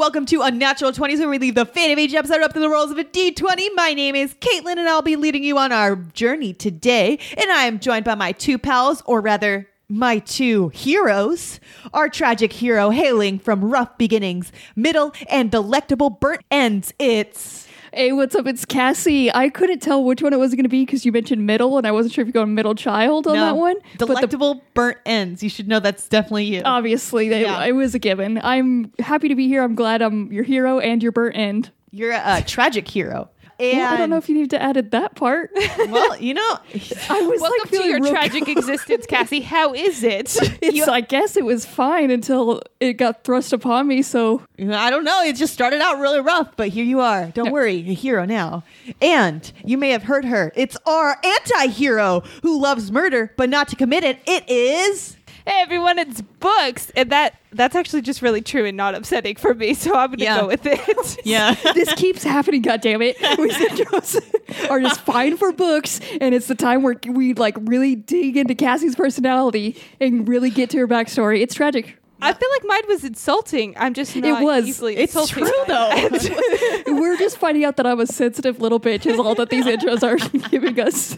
Welcome to Unnatural 20s, where we leave the fate of each episode up to the rolls of a d20. My name is Caitlin, and I'll be leading you on our journey today. And I am joined by my two pals, or rather, my two heroes. Our tragic hero hailing from rough beginnings, middle, and delectable burnt ends. It's. Hey, what's up? It's Cassie. I couldn't tell which one it was going to be because you mentioned middle, and I wasn't sure if you're going middle child on that one. But the- Delectable burnt ends. You should know that's definitely you. obviously, they, Yeah. it was a given. I'm happy to be here. I'm glad I'm your hero and your burnt end. You're a, a tragic hero. And Well, I don't know if you need to add that part. well, you know, I was Welcome like to your tragic existence, Cassie. How is it? It's, I guess it was fine until it got thrust upon me. So I don't know. It just started out really rough, but here you are. Don't worry, a hero now. And you may have heard her. It's our anti-hero who loves murder but not to commit it. It is hey everyone, it's books, and that that's actually just really true and not upsetting for me. So I'm gonna Yeah. go with it. yeah. this keeps happening. God damn it! We are just fine for books, and it's the time where we like really dig into Cassie's personality and really get to her backstory. It's tragic. I feel like mine was insulting. I'm just not was. easily It's insulting. true, though. We're just finding out that I'm a sensitive little bitch. Is all that these intros are giving us.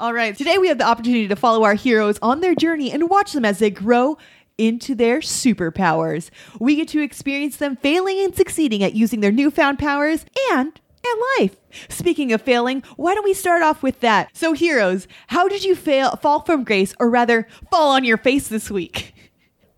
All right. Today we have the opportunity to follow our heroes on their journey and watch them as they grow into their superpowers. We get to experience them failing and succeeding at using their newfound powers and at life. Speaking of failing, why don't we start off with that? So, heroes, how did you fail, fall from grace, or rather, fall on your face this week?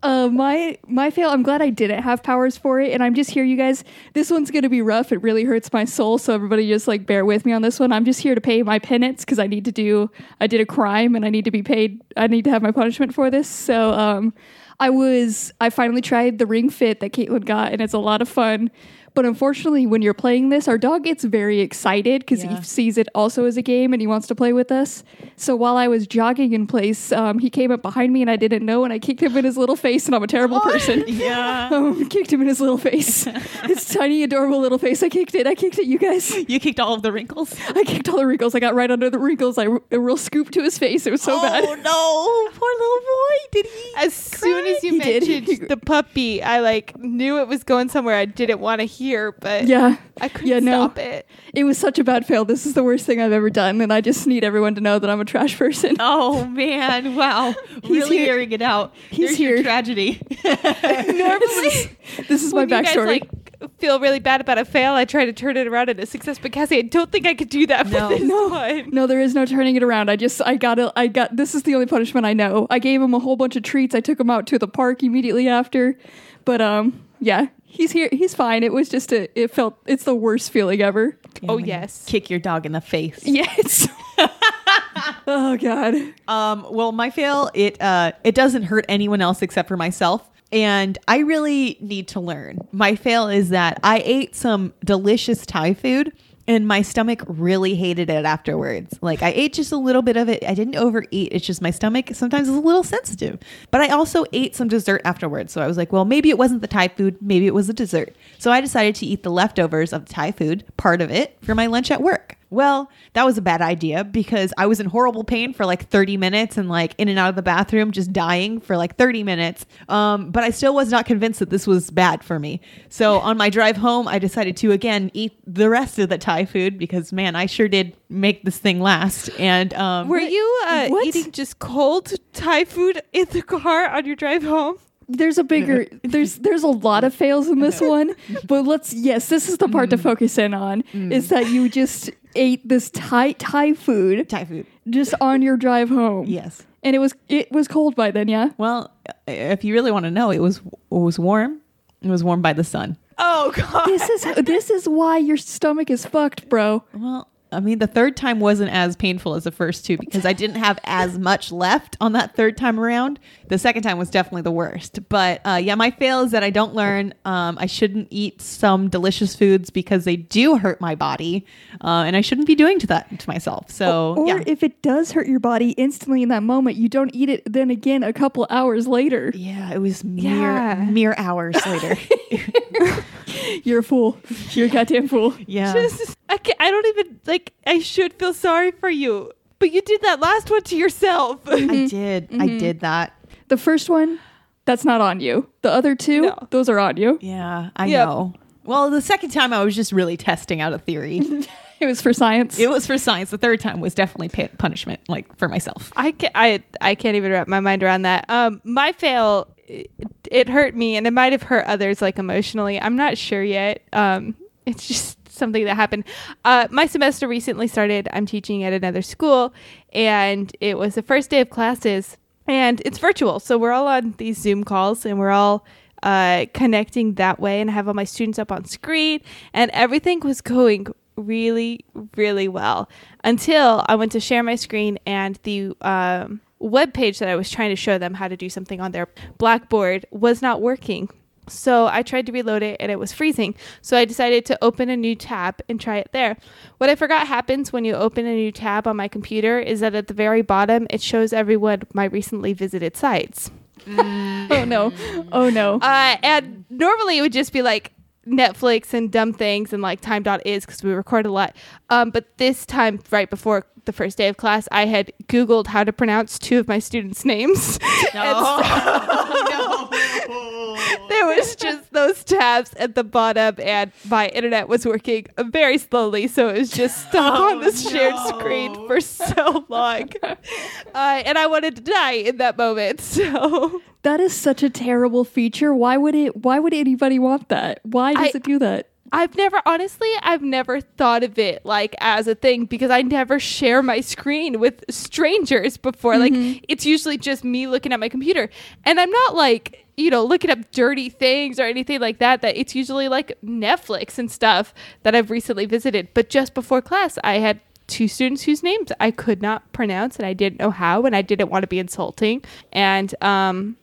Uh, my my fail. I'm glad I didn't have powers for it, and I'm just here, you guys. This one's gonna be rough. It really hurts my soul, so everybody just like bear with me on this one. I'm just here to pay my penance because I need to do. I did a crime, and I need to be paid. I need to have my punishment for this. So, um, I was. I finally tried the ring fit that Caitlin got, and it's a lot of fun. But unfortunately, when you're playing this, our dog gets very excited because Yeah. he sees it also as a game and he wants to play with us. So while I was jogging in place, um, he came up behind me and I didn't know, and I kicked him in his little face, and I'm a terrible person. Yeah. Um, kicked him in his little face. his tiny, adorable little face. I kicked it. I kicked it, you guys. You kicked all of the wrinkles? I kicked all the wrinkles. I got right under the wrinkles. I a real scoop to his face. It was so oh, bad. Oh no. Poor little boy. Did he? As soon as you He did. mentioned the puppy, I like knew it was going somewhere I didn't want to hear, but Yeah. I couldn't Yeah, no. stop it. It was such a bad fail. This is the worst thing I've ever done, and I just need everyone to know that I'm a trash person. Oh man! Wow, He's really here. airing it out. He's There's your here. tragedy. Normally, This is my when you guys backstory. like feel really bad about a fail, I try to turn it around into success. But Cassie, I don't think I could do that No. for this No. one. No, there is no turning it around. I just, I got it. I got, this is the only punishment I know. I gave him a whole bunch of treats. I took him out to the park immediately after. But, um, yeah, he's here. He's fine. It was just a, it felt, it's the worst feeling ever. Oh when you yes. kick your dog in the face. Yes. oh, God. Um, well, my fail it uh it doesn't hurt anyone else except for myself. And I really need to learn. My fail is that I ate some delicious Thai food and my stomach really hated it afterwards. Like I ate just a little bit of it. I didn't overeat. It's just my stomach sometimes is a little sensitive. But I also ate some dessert afterwards. So I was like, well, maybe it wasn't the Thai food, maybe it was the dessert. So I decided to eat the leftovers of Thai food, part of it, for my lunch at work. Well, that was a bad idea because I was in horrible pain for like 30 minutes and like in and out of the bathroom, just dying for like 30 minutes. Um, but I still was not convinced that this was bad for me. So on my drive home, I decided to again eat the rest of the Thai food because man, I sure did make this thing last. And um, Were you uh, eating just cold Thai food in the car on your drive home? There's a bigger there's there's a lot of fails in this one, but let's yes, this is the part to focus in on is that you just ate this Thai Thai food Thai food. just on your drive home. Yes. And it was it was cold by then, yeah. Well, if you really want to know, it was it was warm. It was warm by the sun. Oh god. This is this is why your stomach is fucked, bro. Well, I mean, the third time wasn't as painful as the first two because I didn't have as much left on that third time around. The second time was definitely the worst. But uh, yeah, my fail is that I don't learn. Um, I shouldn't eat some delicious foods because they do hurt my body, uh, and I shouldn't be doing to that to myself. So or yeah, if it does hurt your body instantly in that moment, you don't eat it then again a couple hours later. yeah, it was mere Yeah. mere hours later. You're a fool. You're a goddamn fool. yeah, Just, I, ca I don't even like. I should feel sorry for you, but you did that last one to yourself. I did. I did that. The first one, That's not on you. The other two, No. those are on you. Yeah, I Yep. know. Well, the second time I was just really testing out a theory. It was for science. it was for science. The third time was definitely pa- punishment, like for myself. I can't, I, I can't even wrap my mind around that. Um, my fail, it, it hurt me and it might have hurt others like emotionally. I'm not sure yet. Um, it's just something that happened. Uh, my semester recently started. I'm teaching at another school and it was the first day of classes and it's virtual. So we're all on these Zoom calls and we're all uh, connecting that way and I have all my students up on screen and everything was going really, really well until I went to share my screen and the um, web page that I was trying to show them how to do something on their Blackboard was not working. So I tried to reload it and it was freezing. So I decided to open a new tab and try it there. What I forgot happens when you open a new tab on my computer is that at the very bottom it shows everyone my recently visited sites. oh no. Oh no. Uh, and normally it would just be like Netflix and dumb things and like time.is because we record a lot. Um, but this time, right before the first day of class, I had Googled how to pronounce two of my students' names. there was just those tabs at the bottom, and my internet was working very slowly, so it was just stuck on this shared screen for so long. uh, and I wanted to die in that moment. So that is such a terrible feature. Why would it why would anybody want that? Why does I- it do that? I've never, honestly, I've never thought of it like as a thing because I never share my screen with strangers before. Like, it's usually just me looking at my computer. And I'm not like, you know, looking up dirty things or anything like that. That it's usually like Netflix and stuff that I've recently visited. But just before class, I had two students whose names I could not pronounce and I didn't know how and I didn't want to be insulting. And, um,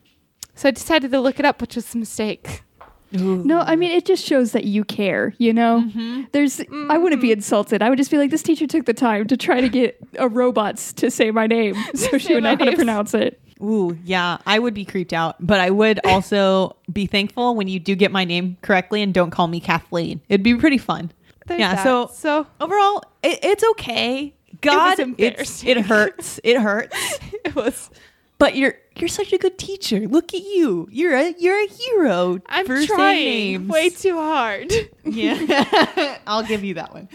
so I decided to look it up, which was a mistake. No, I mean it just shows that you care, you know? There's I wouldn't be insulted. I would just be like, this teacher took the time to try to get a robots to say my name so she Say would know how to pronounce it. Ooh, yeah, I would be creeped out, but I would also be thankful when you do get my name correctly and don't call me Kathleen. It'd be pretty fun. There's yeah, that. so so overall, it, it's okay. God, it's, embarrassing. it hurts. It hurts. it was But you're you're such a good teacher. Look at you. You're a you're a hero. I'm for trying names. way too hard. Yeah. I'll give you that one.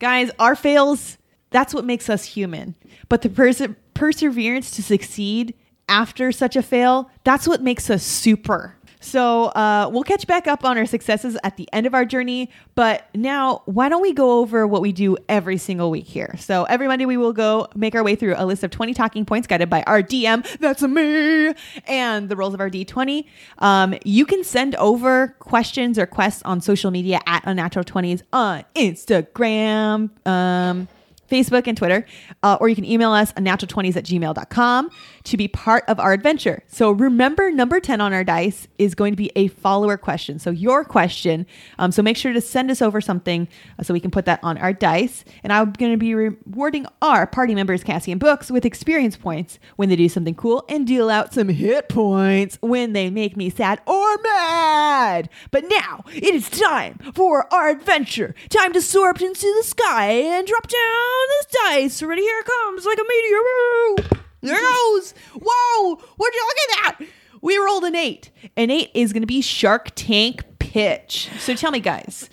Guys, our fails, that's what makes us human. But the perse- perseverance to succeed after such a fail, that's what makes us super. So uh, we'll catch back up on our successes at the end of our journey. But now, why don't we go over what we do every single week here? So every Monday, we will go make our way through a list of 20 talking points guided by our DM. That's me. And the roles of our D20. Um, you can send over questions or quests on social media at Unnatural 20s on Instagram. Um, Facebook and Twitter, uh, or you can email us unnatural20s at gmail.com to be part of our adventure. So remember, number 10 on our dice is going to be a follower question. So your question. Um, so make sure to send us over something uh, so we can put that on our dice. And I'm going to be rewarding our party members, Cassie and Books, with experience points when they do something cool and deal out some hit points when they make me sad or mad. But now it is time for our adventure. Time to soar up into the sky and drop down this dice. Ready? Here it comes like a meteor. Woo! There it goes. Whoa! Would you look at that? We rolled an eight. An eight is going to be Shark Tank pitch. So tell me, guys,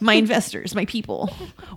my investors, my people,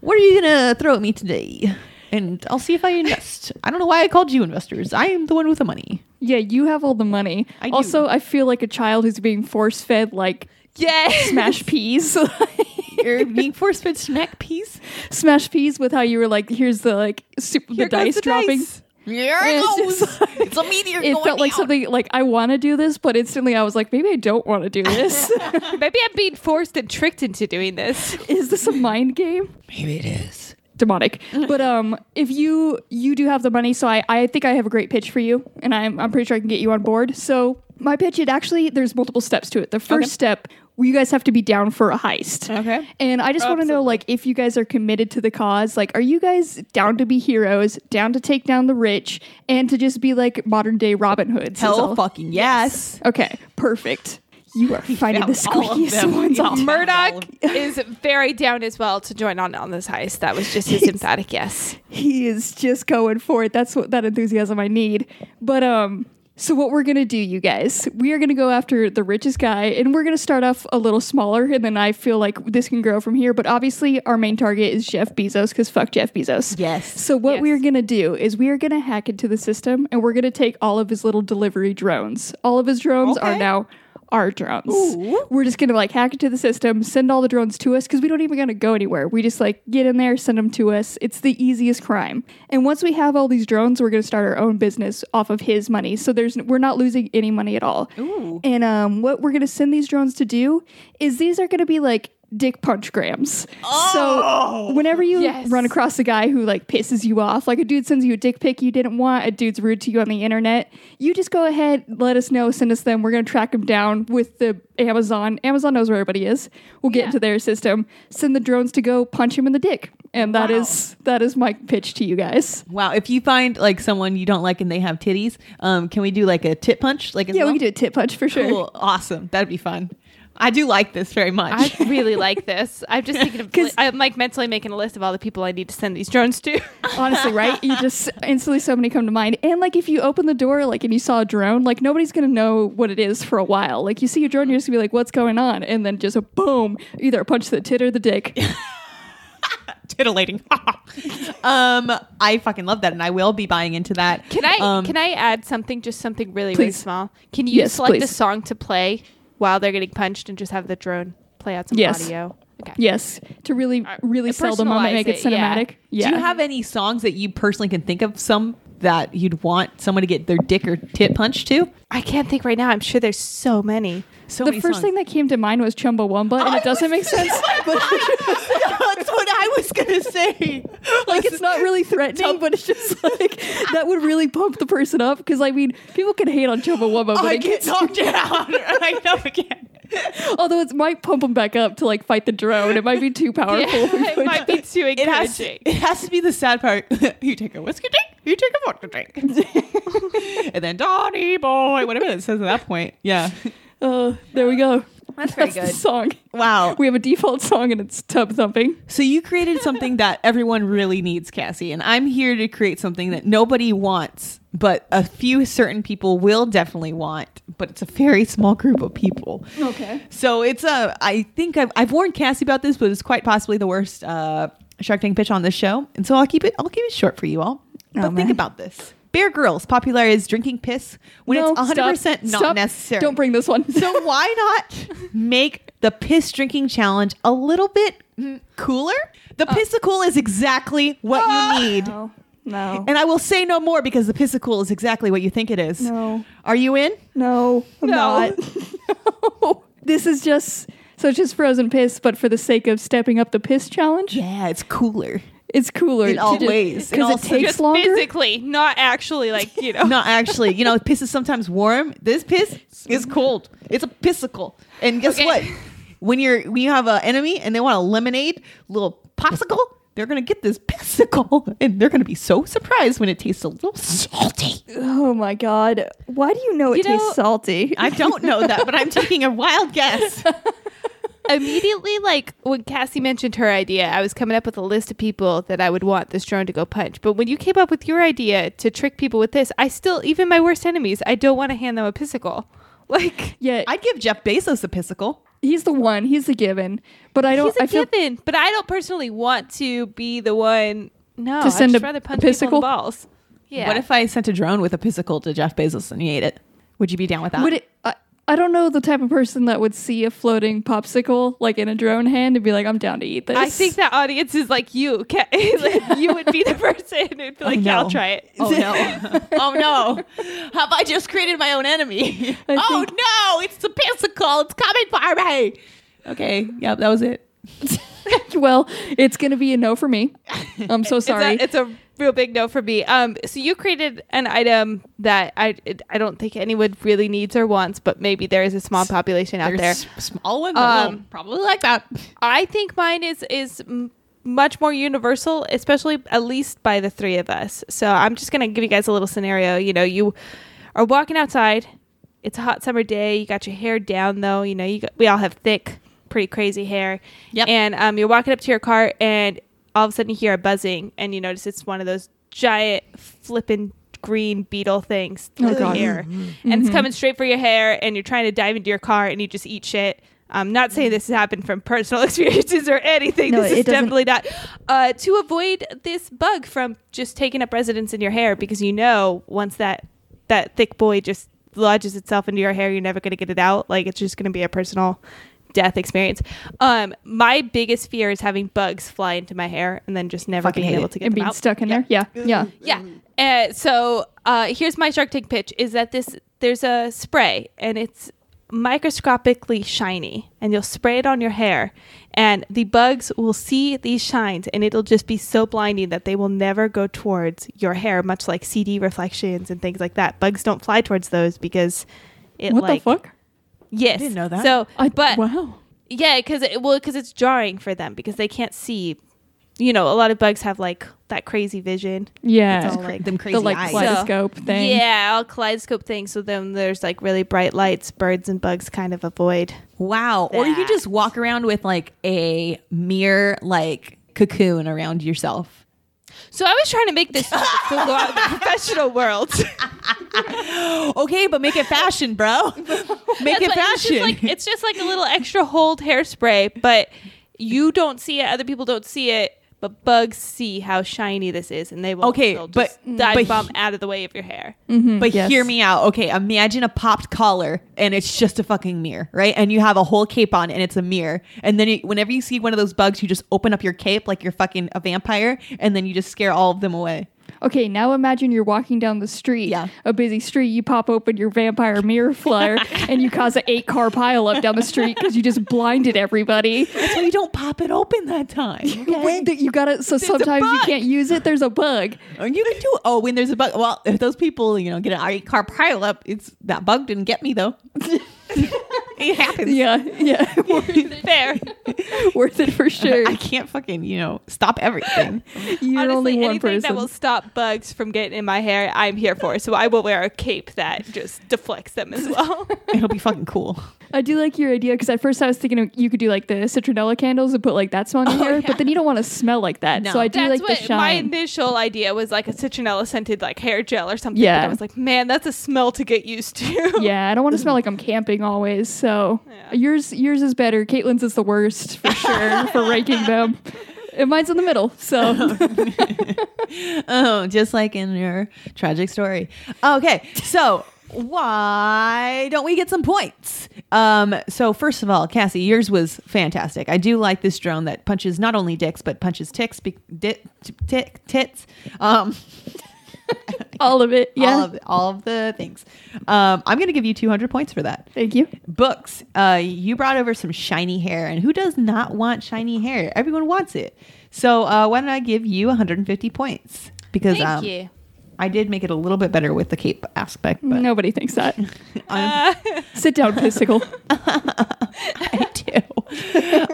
what are you going to throw at me today? And I'll see if I invest. I don't know why I called you investors. I am the one with the money. Yeah, you have all the money. I do. also, I feel like a child who's being force fed like Yes. smash peas. You're being force fed snack peas. smash peas with how you were like, here's the like super, the Here dice the dropping. dice. Here it goes. just like- It's a meteor. It going felt like down. something like I want to do this, but instantly I was like, maybe I don't want to do this. Maybe I'm being forced and tricked into doing this. is this a mind game? Maybe it is. demonic. But um, if you you do have the money, so I I think I have a great pitch for you, and I'm I'm pretty sure I can get you on board. So my pitch, it actually there's multiple steps to it. The first Okay. step, you guys have to be down for a heist. Okay. And I just want to know, like, if you guys are committed to the cause, like, are you guys down to be heroes, down to take down the rich, and to just be like modern day Robin Hoods? Hell fucking yes. Okay, perfect. You are finding the of ones off. Murdoch is very down as well to join on on this heist. That was just his emphatic yes. he is just going for it. That's what that enthusiasm I need. But um, So what we're gonna do, you guys, we are gonna go after the richest guy, and we're gonna start off a little smaller, and then I feel like this can grow from here. But obviously, our main target is Jeff Bezos, because fuck Jeff Bezos. Yes. So what we are gonna do is we are gonna hack into the system, and we're gonna take all of his little delivery drones. All of his drones are now our drones. Ooh. We're just gonna like hack into the system, send all the drones to us because we don't even gonna go anywhere. We just like get in there, send them to us. It's the easiest crime. And once we have all these drones, we're gonna start our own business off of his money. So there's we're not losing any money at all. Ooh. And um, what we're gonna send these drones to do is these are gonna be like dick punch grams. So whenever you Yes. run across a guy who like pisses you off, like a dude sends you a dick pic you didn't want, a dude's rude to you on the internet, you just go ahead, let us know, send us them. We're gonna track them down with the Amazon. Amazon knows where everybody is. We'll get Yeah. into their system, send the drones to go punch him in the dick. And that Wow. is that is my pitch to you guys. Wow. If you find like someone you don't like and they have titties, um, can we do like a tit punch? Like Yeah, well? we can do a tit punch for sure. Cool. Awesome. That'd be fun. I do like this very much. I really like this. I'm just thinking of. 'Cause- I'm like mentally making a list of all the people I need to send these drones to. Honestly, right? You just instantly so many come to mind. And like if you open the door like and you saw a drone, like nobody's gonna know what it is for a while. Like you see a drone, you're just gonna be like, what's going on? And then just a boom, either a punch to the tit or the dick. Titillating. um, I fucking love that, and I will be buying into that. Can I Um, can I add something? Just something really really small. Can you Yes, select a song to play while they're getting punched and just have the drone play out some Yes. audio? Okay. yes. To really, uh, really sell the moment, make it it, yeah. cinematic. Yeah. Do you have any songs that you personally can think of? Some that you'd want someone to get their dick or tit punched to? I can't think right now. I'm sure there's so many. So the many first songs. thing that came to mind was Chumbawamba, and I it doesn't make sense. But That's what I was gonna say. like it's not really threatening, but it's just like that would really pump the person up because I mean people can hate on Chumbawamba, but I it get gets, talked down. I know again. although it might pump them back up to like fight the drone. It might be too powerful. Yeah, it might be too It has, encouraging. it has to be the sad part. you take a whiskey drink, you take a vodka drink. and then Donny boy, whatever it says at that point. Yeah. Oh, there we go. That's very the good. song. Wow. We have a default song and it's Tubthumping. So you created something that everyone really needs, Cassie, and I'm here to create something that nobody wants, but a few certain people will definitely want, but it's a very small group of people. Okay. So it's a. I think I've, I've warned Cassie about this, but it's quite possibly the worst uh, Shark Tank pitch on this show, and so I'll keep it. I'll keep it short for you all. But oh, think about this: Bear Grylls popular is drinking piss when No, it's 100 percent stop. not Stop. necessary. Don't bring this one. So why not make the piss drinking challenge a little bit cooler? The uh. pissicle is exactly what you ah! need. no. No. And I will say no more because the pissicle is exactly what you think it is. No. Are you in? No. I'm No. not. no. This is just so it's just frozen piss, but for the sake of stepping up the piss challenge, Yeah, it's cooler. It's cooler In all just- ways. Because it takes Just longer. physically, not actually. Like you know. Not actually. You know, piss is sometimes warm. This piss is cold. It's a pissicle. And guess Okay. what? When you're when you have an enemy and they want a lemonade, little popsicle, they're gonna get this pissicle and they're gonna be so surprised when it tastes a little salty. Oh my god! Why do you know it know, tastes salty? I don't know that, but I'm taking a wild guess. immediately like when cassie mentioned her idea i was coming up with a list of people that i would want this drone to go punch but when you came up with your idea to trick people with this i still even my worst enemies i don't want to hand them a pissicle like yeah, I'd give Jeff Bezos a pissicle. he's the one. He's the given. But I don't. he's a I feel given but i don't personally want to be the one no To i'd just a- rather a punch people in the balls yeah What if I sent a drone with a pissicle to Jeff Bezos and he ate it? Would you be down with that? would it. I, I don't know the type of person that would see a floating popsicle like in a drone hand and be like, "I'm down to eat this." I think that audience is like you. Ca- like, you would be the person who'd be oh, like, Oh, "Yeah, no. I'll try it." Oh no! oh no! Have I just created my own enemy? I oh think- no! It's the popsicle. It's coming for me. Okay. Yep. That was it. well, it's gonna be a no for me. I'm so sorry. It's a, it's a real big no for me. Um, so you created an item that I I don't think anyone really needs or wants, but maybe there is a small population out there. Small will Um, probably like that. I think mine is is much more universal, especially at least by the three of us. So I'm just gonna give you guys a little scenario. You know, you are walking outside. It's a hot summer day. You got your hair down though. You know, you got, we all have thick, pretty crazy hair. Yep. And um, you're walking up to your car, and all of a sudden you hear a buzzing, and you notice it's one of those giant flipping green beetle things Oh, through the God. hair, and it's coming straight for your hair, and you're trying to dive into your car, and you just eat shit. I'm not saying this has happened from personal experiences or anything. No, this is definitely not. Uh, to avoid this bug from just taking up residence in your hair, because you know once that that thick boy just lodges itself into your hair, you're never going to get it out. Like it's just going to be a personal death experience. Um, my biggest fear is having bugs fly into my hair and then just never Fucking being able it. to get and them being out. stuck in there. Yeah, yeah. Yeah. Uh, so uh, here's my Shark Tank pitch: is that this there's a spray and it's microscopically shiny, and you'll spray it on your hair, and the bugs will see these shines, and it'll just be so blinding that they will never go towards your hair, much like CD reflections and things like that. Bugs don't fly towards those because it What like the fuck? Yes, I didn't know that. So, I, but wow. yeah, because it well, because it's jarring for them because they can't see. You know, a lot of bugs have like that crazy vision. Yeah. It's all like them crazy the like eyes. kaleidoscope thing. Yeah, all kaleidoscope things. So then there's like really bright lights, birds and bugs kind of avoid. Wow. Or you could just walk around with like a mirror like cocoon around yourself. So I was trying to make this go out the professional world. Okay, but make it fashion, bro. Make That's it why It's fashion. just, like, it's just like a little extra hold hairspray, but you don't see it. Other people don't see it. But bugs see how shiny this is, and they will. Okay, they'll but- just dive but bomb he- out of the way of your hair. Mm-hmm, but yes. hear me out. Okay, imagine a popped collar and it's just a fucking mirror, right? And you have a whole cape on and it's a mirror. And then you, whenever you see one of those bugs, you just open up your cape like you're fucking a vampire and then you just scare all of them away. Okay, now imagine you're walking down the street, Yeah. a busy street. You pop open your vampire mirror flyer, and you cause an eight car pileup down the street because you just blinded everybody. So you don't pop it open that time. Okay? Wait, th- You got it, So sometimes you can't use it. There's a bug. Or you can do oh when there's a bug. Well, if those people you know get an eight car pile up, it's that bug didn't get me though. it happens. Yeah, yeah, Worth Fair. worth it for sure. I can't fucking you know stop everything. You're Honestly, only one anything person. that will stop bugs from getting in my hair, I'm here for. So I will wear a cape that just deflects them as well. It'll be fucking cool. I do like your idea because at first I was thinking you could do like the citronella candles and put like that smell in oh, your hair, yeah. but then you don't want to smell like that. No. So I do That's like the what my initial idea was like a citronella scented like hair gel or something. Yeah. But I was like, man, that's a smell to get used to. yeah, I don't want to smell like I'm camping always. So Yeah. yours yours is better. Caitlin's is the worst for sure for ranking them. And mine's in the middle. So Oh, just like in your tragic story. Okay, so why don't we get some points? Um, so first of all, Cassie, yours was fantastic. I do like this drone that punches not only dicks but punches ticks, be- di- tick tits. Um, all of it. Yeah. all of all of the things. Um, I'm gonna give you 200 points for that. Thank you. Books. Uh, you brought over some shiny hair, and who does not want shiny hair? Everyone wants it. So uh, why don't I give you 150 points? Because Thank um, you. I did make it a little bit better with the cape aspect, but Nobody thinks that. I'm- Sit down, Pissicle. I do.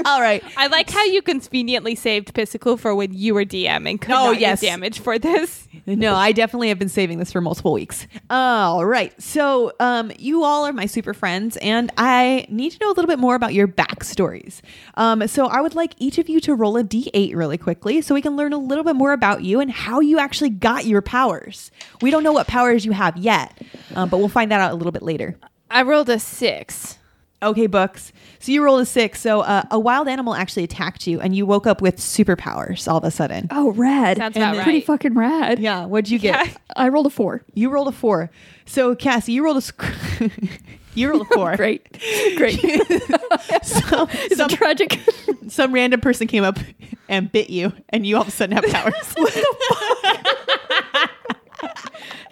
All right. I like how you conveniently saved Pissicle for when you were DMing. Could Oh, not yes. damage for this. No, I definitely have been saving this for multiple weeks. All right. So, um, you all are my super friends, and I need to know a little bit more about your backstories. Um, so, I would like each of you to roll a d8 really quickly so we can learn a little bit more about you and how you actually got your powers. We don't know what powers you have yet, um, but we'll find that out a little bit later. I rolled a six. Okay, books. So you rolled a six. So uh, a wild animal actually attacked you, and you woke up with superpowers all of a sudden. Oh, rad. Sounds And about then- Pretty fucking rad. Yeah. What'd you get? Yeah. I rolled a four. You rolled a four. So Cassie, you rolled a. sc- you rolled a four. Great. Great. So, It's some, tragic. some random person came up and bit you, and you all of a sudden have powers.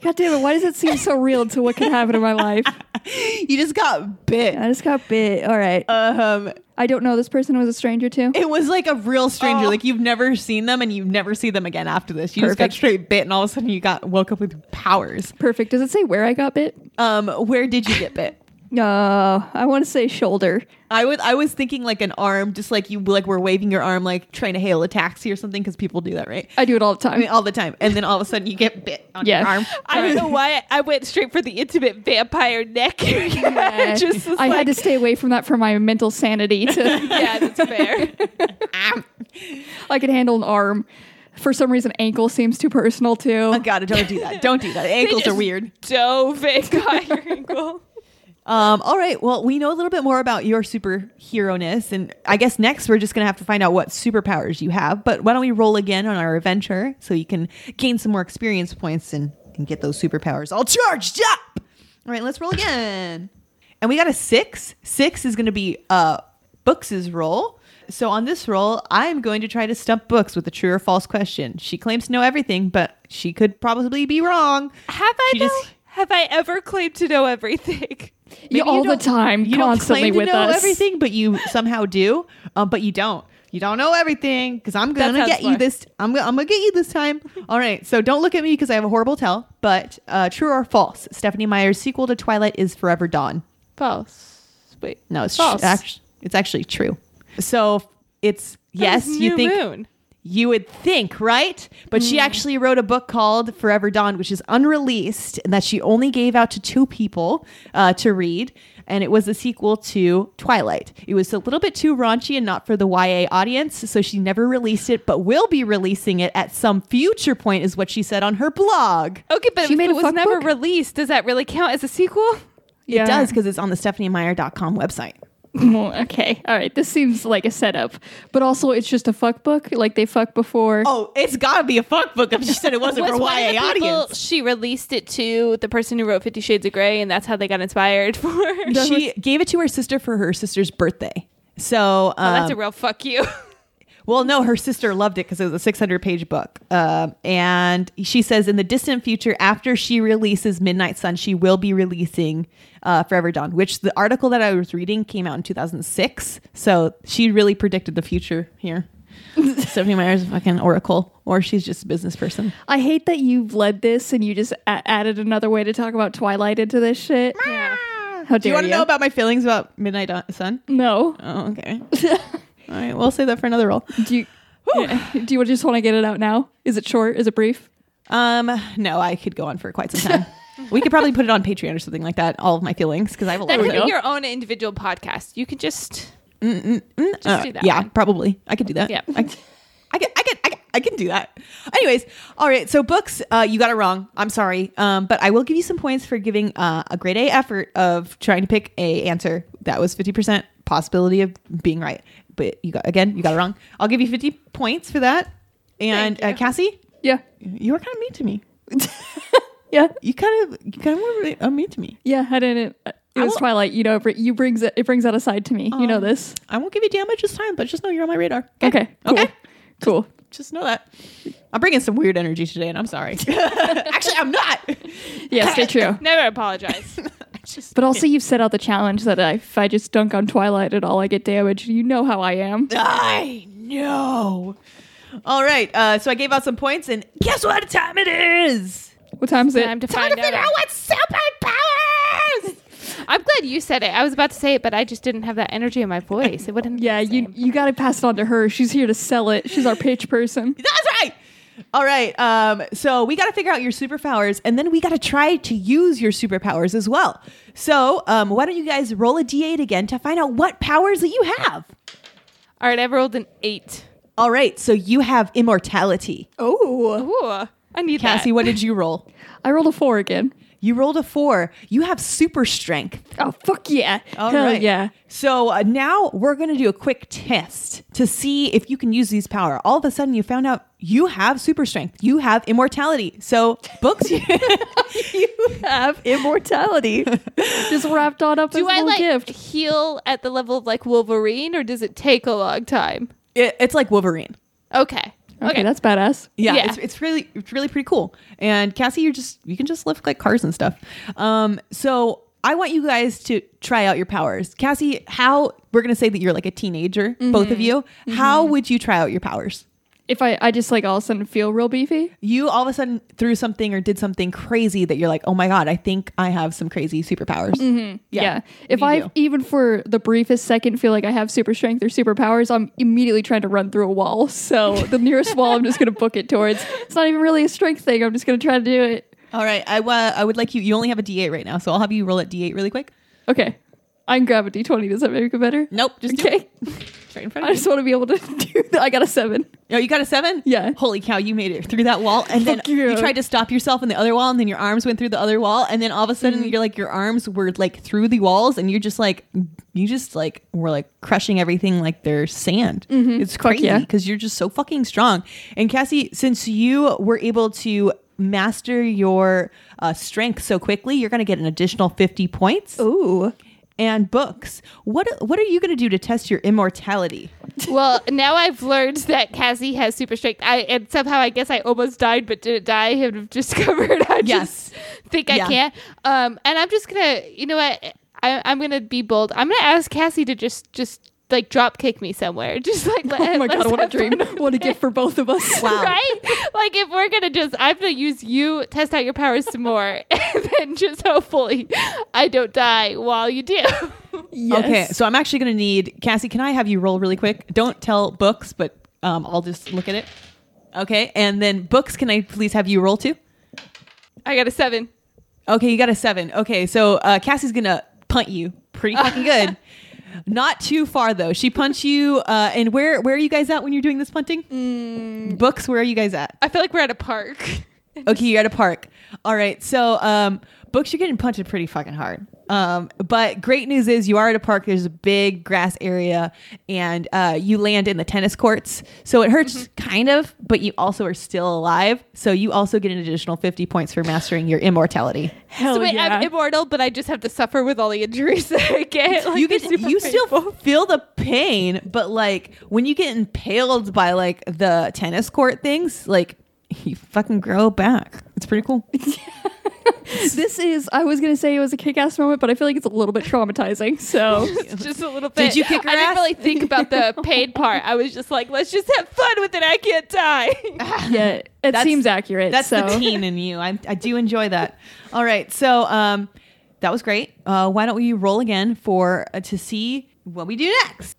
God damn it. Why does it seem so real to what could happen in my life? you just got bit. I just got bit. All right. Um, I don't know this person was a stranger too. it was like a real stranger. Oh. Like you've never seen them, and you never see them again after this. You just got straight bit, and all of a sudden you got woke up with powers. Perfect. Does it say where I got bit? Um, where did you get bit? Uh, I want to say shoulder. I was I was thinking like an arm, just like you like were waving your arm, like trying to hail a taxi or something, because people do that, right? I do it all the I time. mean, all the time, and then all of a sudden you get bit on Yeah. your arm. I don't know why I went straight for the intimate vampire neck. Yeah. Just I like, had to stay away from that for my mental sanity. To Yeah, that's fair. I could handle an arm. For some reason, ankle seems too personal too. Oh God, don't do that. Don't do that. Ankles are just- weird. Dove and got your ankle. Um, all right. Well, we know a little bit more about your superhero ness, and I guess next we're just gonna have to find out what superpowers you have. But why don't we roll again on our adventure so you can gain some more experience points and, and get those superpowers all charged up. All right, let's roll again. And we got a six. Six is gonna be uh Books' roll. So on this roll, I'm going to try to stump Books with a true or false question. She claims to know everything, but she could probably be wrong. Have I though? just- have I ever claimed to know everything? Maybe you all the time, you constantly don't claim with to know us. everything, but you somehow do. Um, but you don't. You don't know everything because I'm gonna get you this. I'm gonna I'm gonna get you this time. All right. So don't look at me because I have a horrible tell. But uh, true or false? Stephenie Meyer's sequel to Twilight is Forever Dawn. False. Wait. No, it's False. Actually, it's actually true. So it's yes. You think Moon. You would think, right? But she actually wrote a book called Forever Dawn, which is unreleased and that she only gave out to two people uh, to read. And it was a sequel to Twilight. It was a little bit too raunchy and not for the YA audience. So she never released it, but will be releasing it at some future point, is what she said on her blog. Okay, but She if it was never book? released, does that really count as a sequel? Yeah. It does because it's on the stepheniemeyer.com website. Well, okay, all right. This seems like a setup, but also it's just a fuck book. Like they fuck before. Oh, it's got to be a fuck book if she said it wasn't for Was one YA the people audience. she released it to the person who wrote Fifty Shades of Grey, and that's how they got inspired for. Oh, She gave it to her sister for her sister's birthday. So um, that's a real fuck you. Well, no, her sister loved it because it was a 600 page book. Um, and she says in the distant future, after she releases Midnight Sun, she will be releasing uh, Forever Dawn, which the article that I was reading came out in 2006. So she really predicted the future here. Stephenie Meyer's a fucking oracle, or she's just a business person. I hate that you've led this and you just a- added another way to talk about Twilight into this shit. yeah. How Do dare you want to know about my feelings about Midnight Sun? no. Oh, okay. All right, we'll save that for another roll. Do you? yeah. Do you just want to get it out now? Is it short? Is it brief? Um, no, I could go on for quite some time. we could probably put it on Patreon or something like that. All of my feelings because I have a lot That of could be your own individual podcast. You could just Uh, do that yeah, one. probably. I could do that. Yeah. I, I can, I can, I can, I can do that. Anyways, all right. So books, uh, you got it wrong. I'm sorry, um, but I will give you some points for giving uh, a grade A effort of trying to pick a answer that was 50 percent possibility of being right. But you got again, you got it wrong. I'll give you 50 points for that. And uh. Cassie, Yeah. you were kind of mean to me. Yeah. You kind of, you kind of were uh, mean to me. Yeah. I didn't. It was will- Twilight. You know, it br- you brings it. It brings that aside to me. you know Um, this. I won't give you damage this time, but just know you're on my radar. Okay. Cool. Okay. Cool. Just know that. I'm bringing some weird energy today, and I'm sorry. Actually, I'm not. Yeah. Stay true. never apologize. Just, But also, you've set out the challenge that if I just dunk on Twilight at all, I get damaged. You know how I am. I know. All right. Uh, so I gave out some points, and guess what time it is? What time is it? Time to Time find to figure out what superpowers. I'm glad you said it. I was about to say it, but I just didn't have that energy in my voice. It wouldn't. yeah, be the you you got to pass it on to her. She's here to sell it. She's our pitch person. That's right. All right. Um, so we got to figure out your superpowers, and then we got to try to use your superpowers as well. So um, why don't you guys roll a d8 again to find out what powers that you have? All right, I've rolled an eight. All right. So you have immortality. Oh, Ooh, I need that Cassie, that. what did you roll? I rolled a four again. You rolled a four. You have super strength. Oh fuck yeah! All Hell right. yeah! So uh, now we're going to do a quick test to see if you can use these power. All of a sudden, you found out you have super strength. You have immortality. So books. You have immortality, just wrapped on up as Do a I little like gift. heal at the level of like Wolverine, or does it take a long time? It- it's like Wolverine. Okay. Okay, that's badass. Yeah, Yeah. It's, it's really it's really pretty cool. And Cassie, you're just you can just lift like cars and stuff. Um, so I want you guys to try out your powers. Cassie, how we're gonna say that you're like a teenager, both of you. How would you try out your powers? If I, I just like all of a sudden feel real beefy. You all of a sudden threw something or did something crazy that you're like, oh my god, I think I have some crazy superpowers. Yeah. If I do? even for the briefest second feel like I have super strength or superpowers, I'm immediately trying to run through a wall. So the nearest wall, I'm just going to book it towards. It's not even really a strength thing. I'm just going to try to do it. All right, I uh, I would like you. You only have a D8 right now, so I'll have you roll at D8 really quick. Okay. I can grab a d20. Does that make it better? Nope, just Okay. Right in front I of just want to be able to do that. I got a seven. Oh, you got a seven? Yeah. Holy cow, you made it through that wall. And then Fuck you. you tried to stop yourself in the other wall, and then your arms went through the other wall. And then all of a sudden, Mm-hmm. you're like, your arms were like through the walls, and you're just like, you just like were like crushing everything like they're sand. It's Fuck crazy yeah. because you're just so fucking strong. And Cassie, since you were able to master your uh, strength so quickly, you're going to get an additional 50 points. Ooh. And books. What what are you going to do to test your immortality? well, now I've learned that Cassie has super strength. I and somehow I guess I almost died, but didn't die. I have discovered I Yes. just think I can't. Um, and I'm just gonna, you know what? I, I'm gonna be bold. I'm gonna ask Cassie to just just like drop kick me somewhere. Just like let, Oh my god, what a dream. What a gift for both of us. Wow. Right? Like if we're gonna just I'm gonna use you, test out your powers some more, and then just hopefully I don't die while you do. Yes. Okay, so I'm actually going to need Cassie. Can I have you roll really quick? Don't tell books, but um, I'll just look at it. Okay, and then books. Can I please have you roll too? I got a seven. Okay, you got a seven. Okay, so uh, Cassie's gonna punt you pretty fucking good. Not too far though. She punts you. Uh, and where where are you guys at when you're doing this punting? Books. Where are you guys at? I feel like we're at a park. Okay, you're at a park. All right. So, um, books, you're getting punted pretty fucking hard. Um, but great news is you are at a park. There's a big grass area, and uh, you land in the tennis courts. So it hurts kind of, but you also are still alive. So you also get an additional 50 points for mastering your immortality. Hell so wait, yeah. I'm immortal, but I just have to suffer with all the injuries that I get. Like, you get super you still feel the pain, but like when you get impaled by like the tennis court things, like you fucking grow back. It's pretty cool. this is I was gonna say it was a kick ass moment, but I feel like it's a little bit traumatizing. So just a little bit. Did you kick her I didn't really think about the paid part. I was just like, let's just have fun with it. I can't die. yeah, it That's- seems accurate. That's so. the teen in you. I, I do enjoy that. All right, so um, that was great. Uh, why don't we roll again for uh, to see what we do next?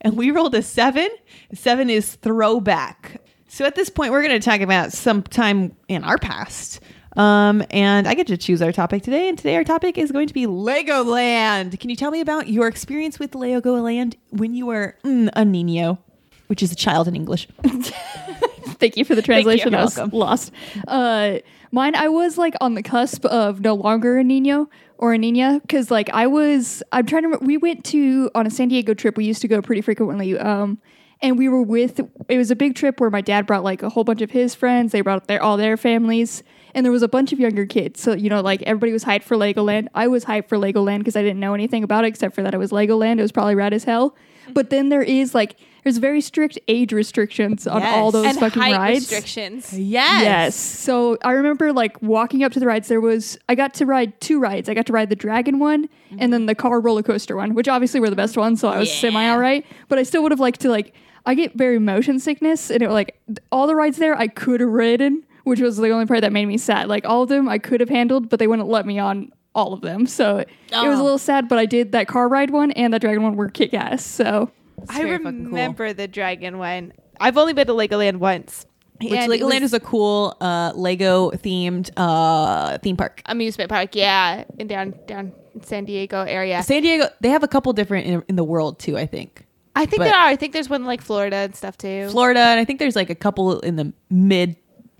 And we rolled a seven. Seven is throwback. So at this point, we're going to talk about some time in our past. Um, and I get to choose our topic today. And today our topic is going to be Legoland. Can you tell me about your experience with Legoland when you were mm, a Nino, which is a child in English? Thank you for the translation. You're I was welcome. lost. Uh, mine, I was like on the cusp of no longer a Nino or a Nina because like I was. I'm trying to. Remember, we went to on a San Diego trip. We used to go pretty frequently. Um, and we were with. It was a big trip where my dad brought like a whole bunch of his friends. They brought their all their families. And there was a bunch of younger kids. So, you know, like everybody was hyped for Legoland. I was hyped for Legoland because I didn't know anything about it except for that it was Legoland. It was probably rad as hell. But then there is like, there's very strict age restrictions on all those and fucking height rides. restrictions. Yes. Yes. So I remember like walking up to the rides. There was I got to ride two rides. I got to ride the dragon one and then the car roller coaster one, which obviously were the best ones. So I was semi all right. But I still would have liked to like. I get very motion sickness, and it like all the rides there I could have ridden, which was the only part that made me sad. Like all of them I could have handled, but they wouldn't let me on all of them. So it was a Oh. little sad. But I did that car ride one and that dragon one were kick ass. So I very fucking cool. remember the dragon one. I've only been to Legoland once. Which And Legoland was is a cool uh, Lego themed uh, theme park. amusement park, yeah, in down down San Diego area. San Diego, they have a couple different in, in the world too. I think I think but- there are. I think there's one like Florida and stuff too. Florida, and I think there's like a couple in the mid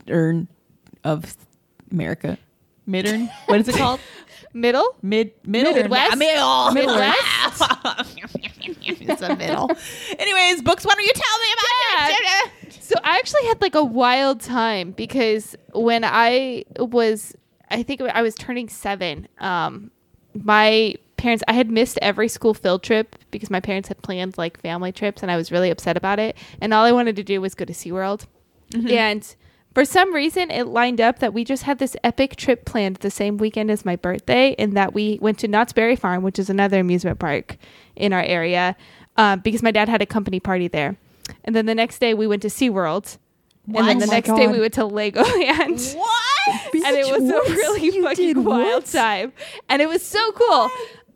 earn of America. Midern, what is it called? Middle, Mid middle Midwest? middle Midwest. it's a middle. Anyways, books. Why don't you tell me about Yeah. it? So I actually had like a wild time because when I was, I think I was turning seven. Um, my parents, I had missed every school field trip because my parents had planned like family trips, and I was really upset about it. And all I wanted to do was go to SeaWorld. And for some reason, it lined up that we just had this epic trip planned the same weekend as my birthday, and that we went to Knott's Berry Farm, which is another amusement park in our area, um, because my dad had a company party there. And then the next day, we went to SeaWorld. And then the Oh next day, we went to Legoland. What? and it was What? a really You fucking wild what? time. And it was so cool.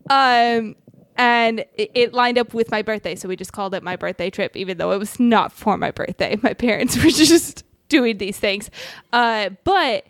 Um, and it, it lined up with my birthday. So we just called it my birthday trip, even though it was not for my birthday. My parents were just doing these things. Uh, but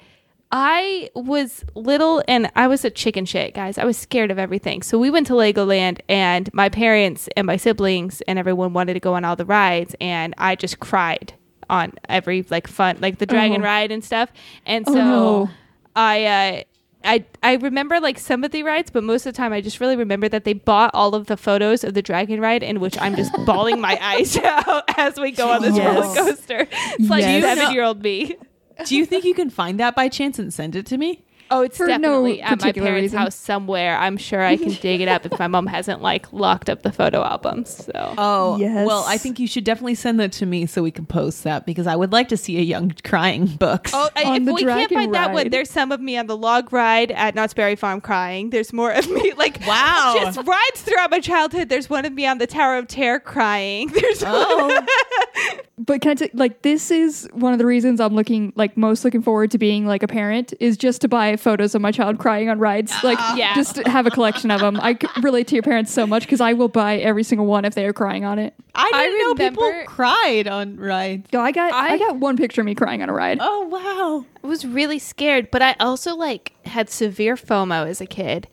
I was little and I was a chicken shit, guys. I was scared of everything. So we went to Legoland and my parents and my siblings and everyone wanted to go on all the rides and I just cried on every like fun like the dragon Oh. ride and stuff. And Oh, so no. I uh I I remember like some of the rides, but most of the time I just really remember that they bought all of the photos of the dragon ride in which I'm just bawling my eyes out as we go on this Yes. roller coaster. It's like Yes. seven year old me. Do you think you can find that by chance and send it to me? Oh, it's For no definitely at my parents' reason. house somewhere. I'm sure I can dig it up if my mom hasn't like locked up the photo albums. So Oh, Yes. well, I think you should definitely send that to me so we can post that because I would like to see a young crying books. Oh, I- On if the we can't dragon find that one, there's some of me on the log ride at Knott's Berry Farm crying. There's more of me, like Wow. just rides throughout my childhood. There's one of me on the Tower of Terror crying. There's Oh. But can I t- like this is one of the reasons I'm looking like most looking forward to being like a parent is just to buy photos of my child crying on rides. Like Yeah. just have a collection of them. I relate to your parents so much because I will buy every single one if they are crying on it. I I didn't know people cried on rides. So I got I, I- got one picture of me crying on a ride. Oh, wow. I was really scared, but I also like had severe FOMO as a kid.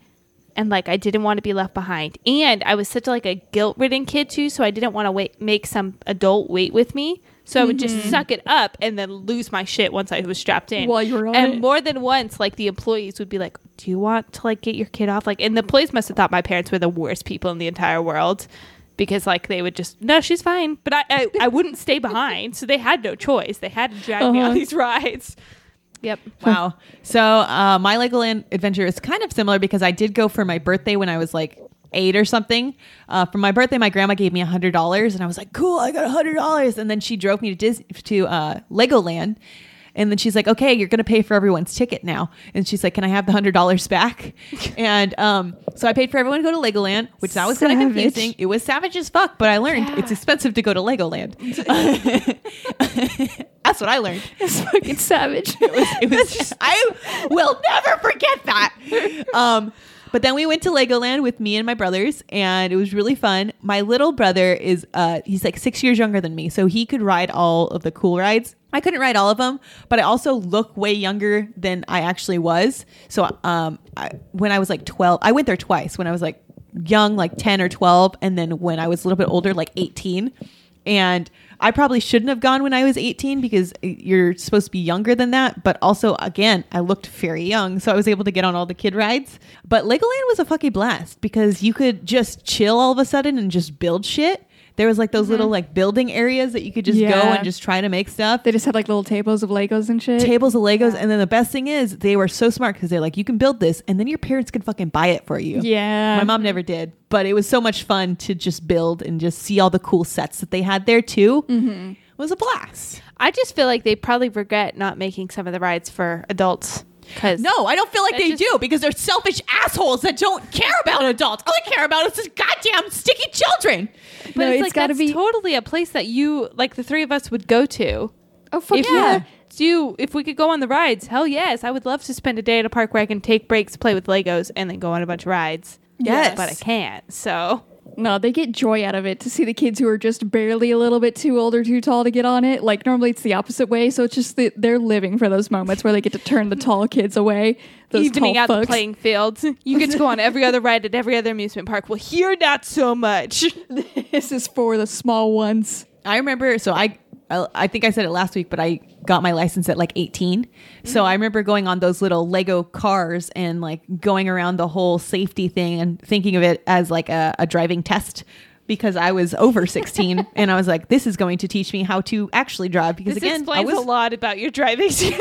And like I didn't want to be left behind. And I was such like a guilt-ridden kid too, so I didn't want to wait make some adult wait with me. So I would just suck it up and then lose my shit once I was strapped in. While you were on and it. more than once, like the employees would be like, "Do you want to like get your kid off?" Like, and the employees must have thought my parents were the worst people in the entire world because like they would just, "No, she's fine," but I I, I wouldn't stay behind, so they had no choice. They had to drag me on Uh-huh. these rides. Yep. Wow. So uh, my Legoland adventure is kind of similar because I did go for my birthday when I was like eight or something. Uh, for my birthday, my grandma gave me a hundred dollars, and I was like, "Cool, I got a hundred dollars." And then she drove me to Disney to uh, Legoland. And then she's like, "Okay, you're gonna pay for everyone's ticket now." And she's like, "Can I have the hundred dollars back?" and um, so I paid for everyone to go to Legoland, which that was kind of confusing. It was savage as fuck, but I learned Yeah. it's expensive to go to Legoland. That's what I learned. It's fucking savage. It was. I will never forget that. Um, but then we went to Legoland with me and my brothers, and it was really fun. My little brother is uh, he's like six years younger than me, so he could ride all of the cool rides. I couldn't ride all of them, but I also look way younger than I actually was. So um, I, when I was like twelve, I went there twice. When I was like young, like ten or twelve, and then when I was a little bit older, like eighteen. And I probably shouldn't have gone when I was 18 because you're supposed to be younger than that. But also, again, I looked very young. So I was able to get on all the kid rides. But Legoland was a fucking blast because you could just chill all of a sudden and just build shit. There was like those little like building areas that you could just go and just try to make stuff. They just had like little tables of Legos and shit. Tables of Legos. And then the best thing is they were so smart because they're like, you can build this and then your parents can fucking buy it for you. yeah. My mom never did, but it was so much fun to just build and just see all the cool sets that they had there too. Mm-hmm. It was a blast. I just feel like they probably regret not making some of the rides for adults. Because No, I don't feel like they just- do because they're selfish assholes that don't care about adults. All they care about is this goddamn sticky children. but No, it's it's like gotta that's be- totally a place that you like the three of us would go to. oh fuck if yeah. you if we could go on the rides, hell yes, I would love to spend a day at a park where I can take breaks, play with Legos, and then go on a bunch of rides. Yes. but I can't. So No, they get joy out of it to see the kids who are just barely a little bit too old or too tall to get on it. Like normally it's the opposite way, so it's just that they're living for those moments where they get to turn the tall kids away. Those evening out the playing fields, you get to go on every other ride at every other amusement park. Well, here not so much. This is for the small ones. I remember, so I, I I think I said it last week, but I got my license at like 18. So mm. I remember going on those little Lego cars and like going around the whole safety thing and thinking of it as like a, a driving test because I was over 16 and I was like, this is going to teach me how to actually drive because This again, I explains was a lot about your driving skills.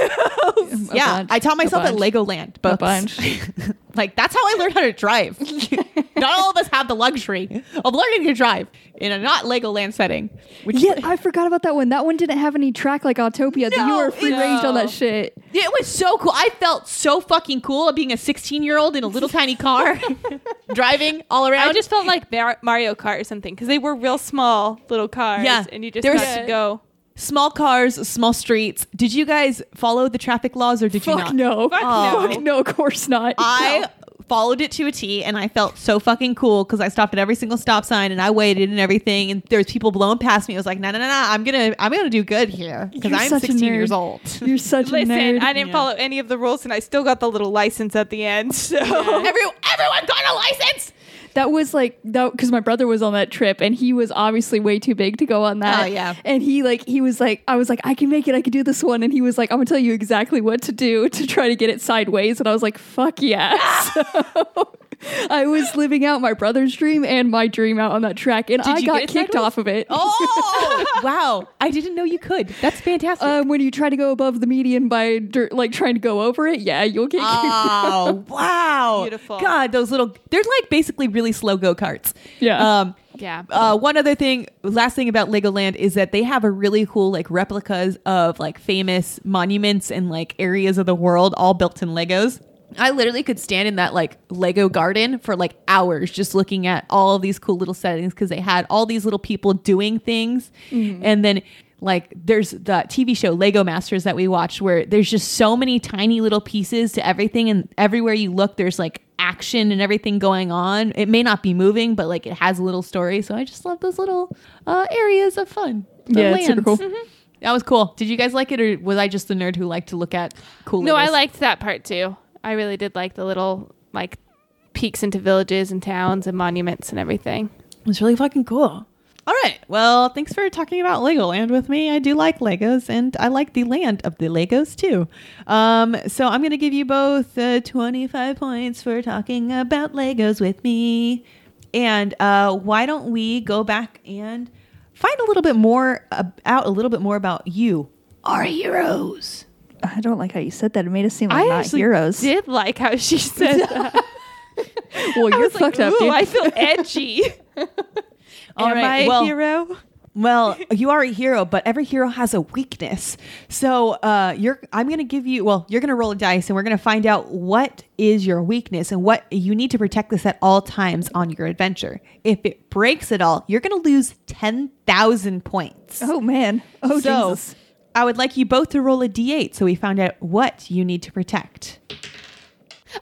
Yeah, bunch. I taught myself at. Legoland A bunch. like that's how I learned how to drive. not all of us have the luxury of learning to drive in a not Legoland setting. Which Yeah, I forgot about that one. That one didn't have any track like Autopia. No, you were free it- range on that shit. It was so cool. I felt so fucking cool being a 16 year old in a little tiny car, driving all around. I just felt like Mar- Mario Kart or something because they were real small little cars. Yeah. and you just There's- got to go. Small cars, small streets. Did you guys follow the traffic laws or did you Fuck not? no. Fuck no. Fuck no, of course not. I followed it to a T, and I felt so fucking cool because I stopped at every single stop sign and I waited and everything, and there was people blowing past me. I was like, no, no, no, no, I'm gonna, I'm gonna do good here because You're I'm such a 16 years old. You're such Listen, a nerd. I didn't Yeah. follow any of the rules, and I still got the little license at the end. So Every, everyone got a license. That was like that because my brother was on that trip and he was obviously way too big to go on that. Oh, yeah. And he like he was like I was like I can make it. I can do this one. And he was like I'm gonna tell you exactly what to do to try to get it sideways. And I was like fuck yeah. so I was living out my brother's dream and my dream out on that track, and I got kicked sideways? off of it. Oh wow! I didn't know you could. That's fantastic. Um, when you try to go above the median by dir- like trying to go over it, yeah, you'll get kicked. Oh wow! Beautiful. God, those little they're like basically really slow go karts. Yeah. Um yeah. uh, one other thing, last thing about Legoland is that they have a really cool like replicas of like famous monuments and like areas of the world all built in Legos. I literally could stand in that like Lego garden for like hours just looking at all of these cool little settings because they had all these little people doing things. And then like there's the TV show Lego Masters that we watched where there's just so many tiny little pieces to everything and everywhere you look there's like action and everything going on. It may not be moving, but like it has a little story. So I just love those little uh, areas of fun. Yeah, it's super lands. cool. Mhm. That was cool. Did you guys like it, or was I just the nerd who liked to look at cool? no, I liked that part too. I really did like the little like peeks into villages and towns and monuments and everything. It was really fucking cool. All right. Well, thanks for talking about Legoland with me. I do like Legos and I like the land of the Legos too. Um, so I'm going to give you both uh, 25 points for talking about Legos with me. And uh, why don't we go back and find a little bit more about a little bit more about you, our heroes. I don't like how you said that. It made us seem like I not actually heroes. did like how she said that. Well, I you're was like, fucked up, "Ooh, dude. I feel edgy. All Am right, I a well- hero? Well, you are a hero, but every hero has a weakness. So uh, you're I'm gonna give you well, you're gonna roll a dice and we're gonna find out what is your weakness and what you need to protect this at all times on your adventure. If it breaks at all, you're gonna lose ten thousand points. oh man. Oh so Jesus. I would like you both to roll a D8 so we found out what you need to protect.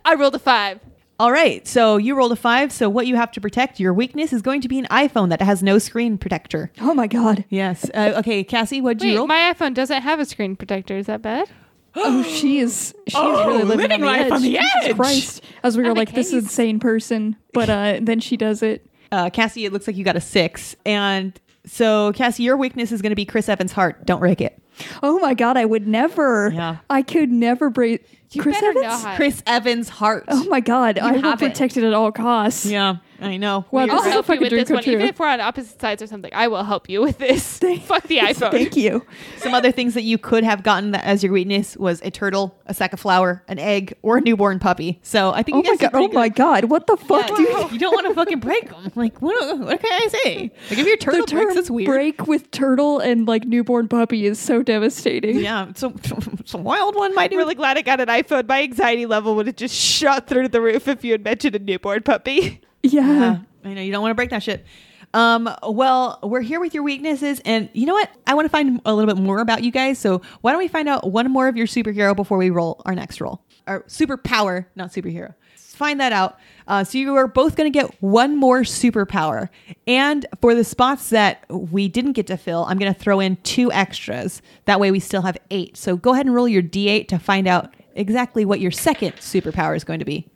I rolled a five. All right, so you rolled a five. So what you have to protect, your weakness is going to be an iPhone that has no screen protector. Oh my God. Yes. Uh, okay, Cassie, what'd you roll? my iPhone doesn't have a screen protector. Is that bad? Oh, she is. She Oh, is really living, living on life edge. on the Jesus edge. Christ. As we were I'm like, this case. insane person, but uh, then she does it. uh, Cassie, it looks like you got a six. And so, Cassie, your weakness is going to be Chris Evans' heart. Don't break it. Oh my God, I would never. Yeah. I could never break. You Chris better Evans? know how. Chris Evans' heart. Oh my God, I will have it. protect it at all costs. Yeah, I know. Well, Weird. I'll is a help you fucking with dream this come one. Even if we're on opposite sides or something, I will help you with this. Fuck the iPhone. Thank you. Some other things that you could have gotten that as your weakness was a turtle, a sack of flour, an egg, or a newborn puppy. So I think Oh you my guys God. Oh pretty Oh my. God. What the fuck, Yeah, dude? You don't want to fucking break them. Like, what, what can I say? Like, if your turtle the term breaks, it's weird. break with turtle and like newborn puppy is so devastating. Yeah, it's a, it's a wild one, my I'm dude. really glad I got an iPhone. My anxiety level would have just shot through the roof if you had mentioned a newborn puppy. Yeah. Yeah, I know you don't want to break that shit. Um, well, we're here with your weaknesses, and you know what? I want to find a little bit more about you guys. So why don't we find out one more of your superhero before we roll our next roll? Our superpower, not superhero. Find that out. Uh, so you are both going to get one more superpower, and for the spots that we didn't get to fill, I'm going to throw in two extras. That way, we still have eight. So go ahead and roll your d8 to find out exactly what your second superpower is going to be.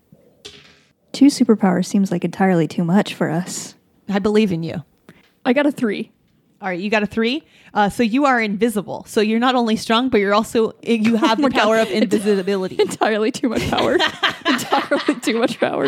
Two superpowers seems like entirely too much for us. I believe in you. I got a three. All right, you got a three. Uh, so you are invisible. So you're not only strong, but you're also you have the power of invisibility. Entirely too much power. entirely too much power.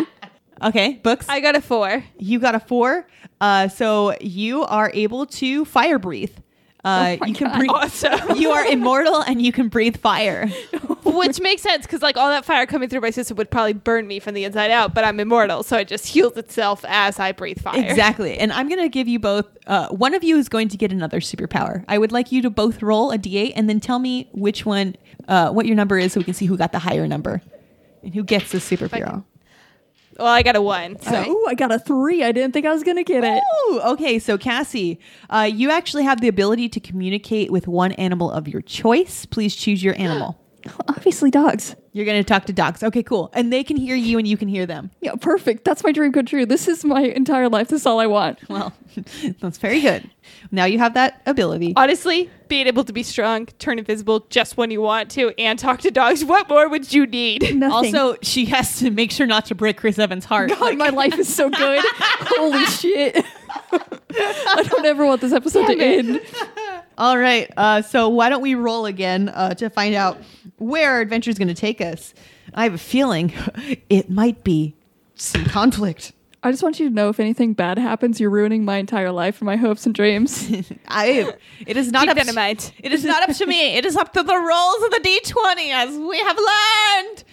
Okay, books. I got a four. you got a four. Uh, so you are able to fire breathe. Uh, Oh you can God. breathe. Awesome. You are immortal and you can breathe fire. Which makes sense because like all that fire coming through my system would probably burn me from the inside out, but I'm immortal, so it just heals itself as I breathe fire. Exactly. And I'm going to give you both. Uh, one of you is going to get another superpower. I would like you to both roll a d8 and then tell me which one, uh, what your number is, so we can see who got the higher number and who gets the superhero. Well, I got a one. So Oh, I got a three. I didn't think I was gonna get it. Ooh, okay, so Cassie, uh, you actually have the ability to communicate with one animal of your choice. Please choose your animal. Obviously, dogs. You're going to talk to dogs. Okay, cool. And they can hear you and you can hear them. Yeah, perfect. That's my dream come true. This is my entire life. This is all I want. Well, that's very good. Now you have that ability. Honestly, being able to be strong, turn invisible just when you want to, and talk to dogs, what more would you need? Nothing. Also, she has to make sure not to break Chris Evans' heart. God, my life is so good. Holy shit. I don't ever want this episode to Damn end. All right. Uh, so why don't we roll again uh, to find out where our adventure is going to take us? I have a feeling it might be some conflict. I just want you to know if anything bad happens, you're ruining my entire life and my hopes and dreams. I. It is not Keep up. that To, in mind. it is not up to me. It is up to the rolls of the d twenty, as we have learned.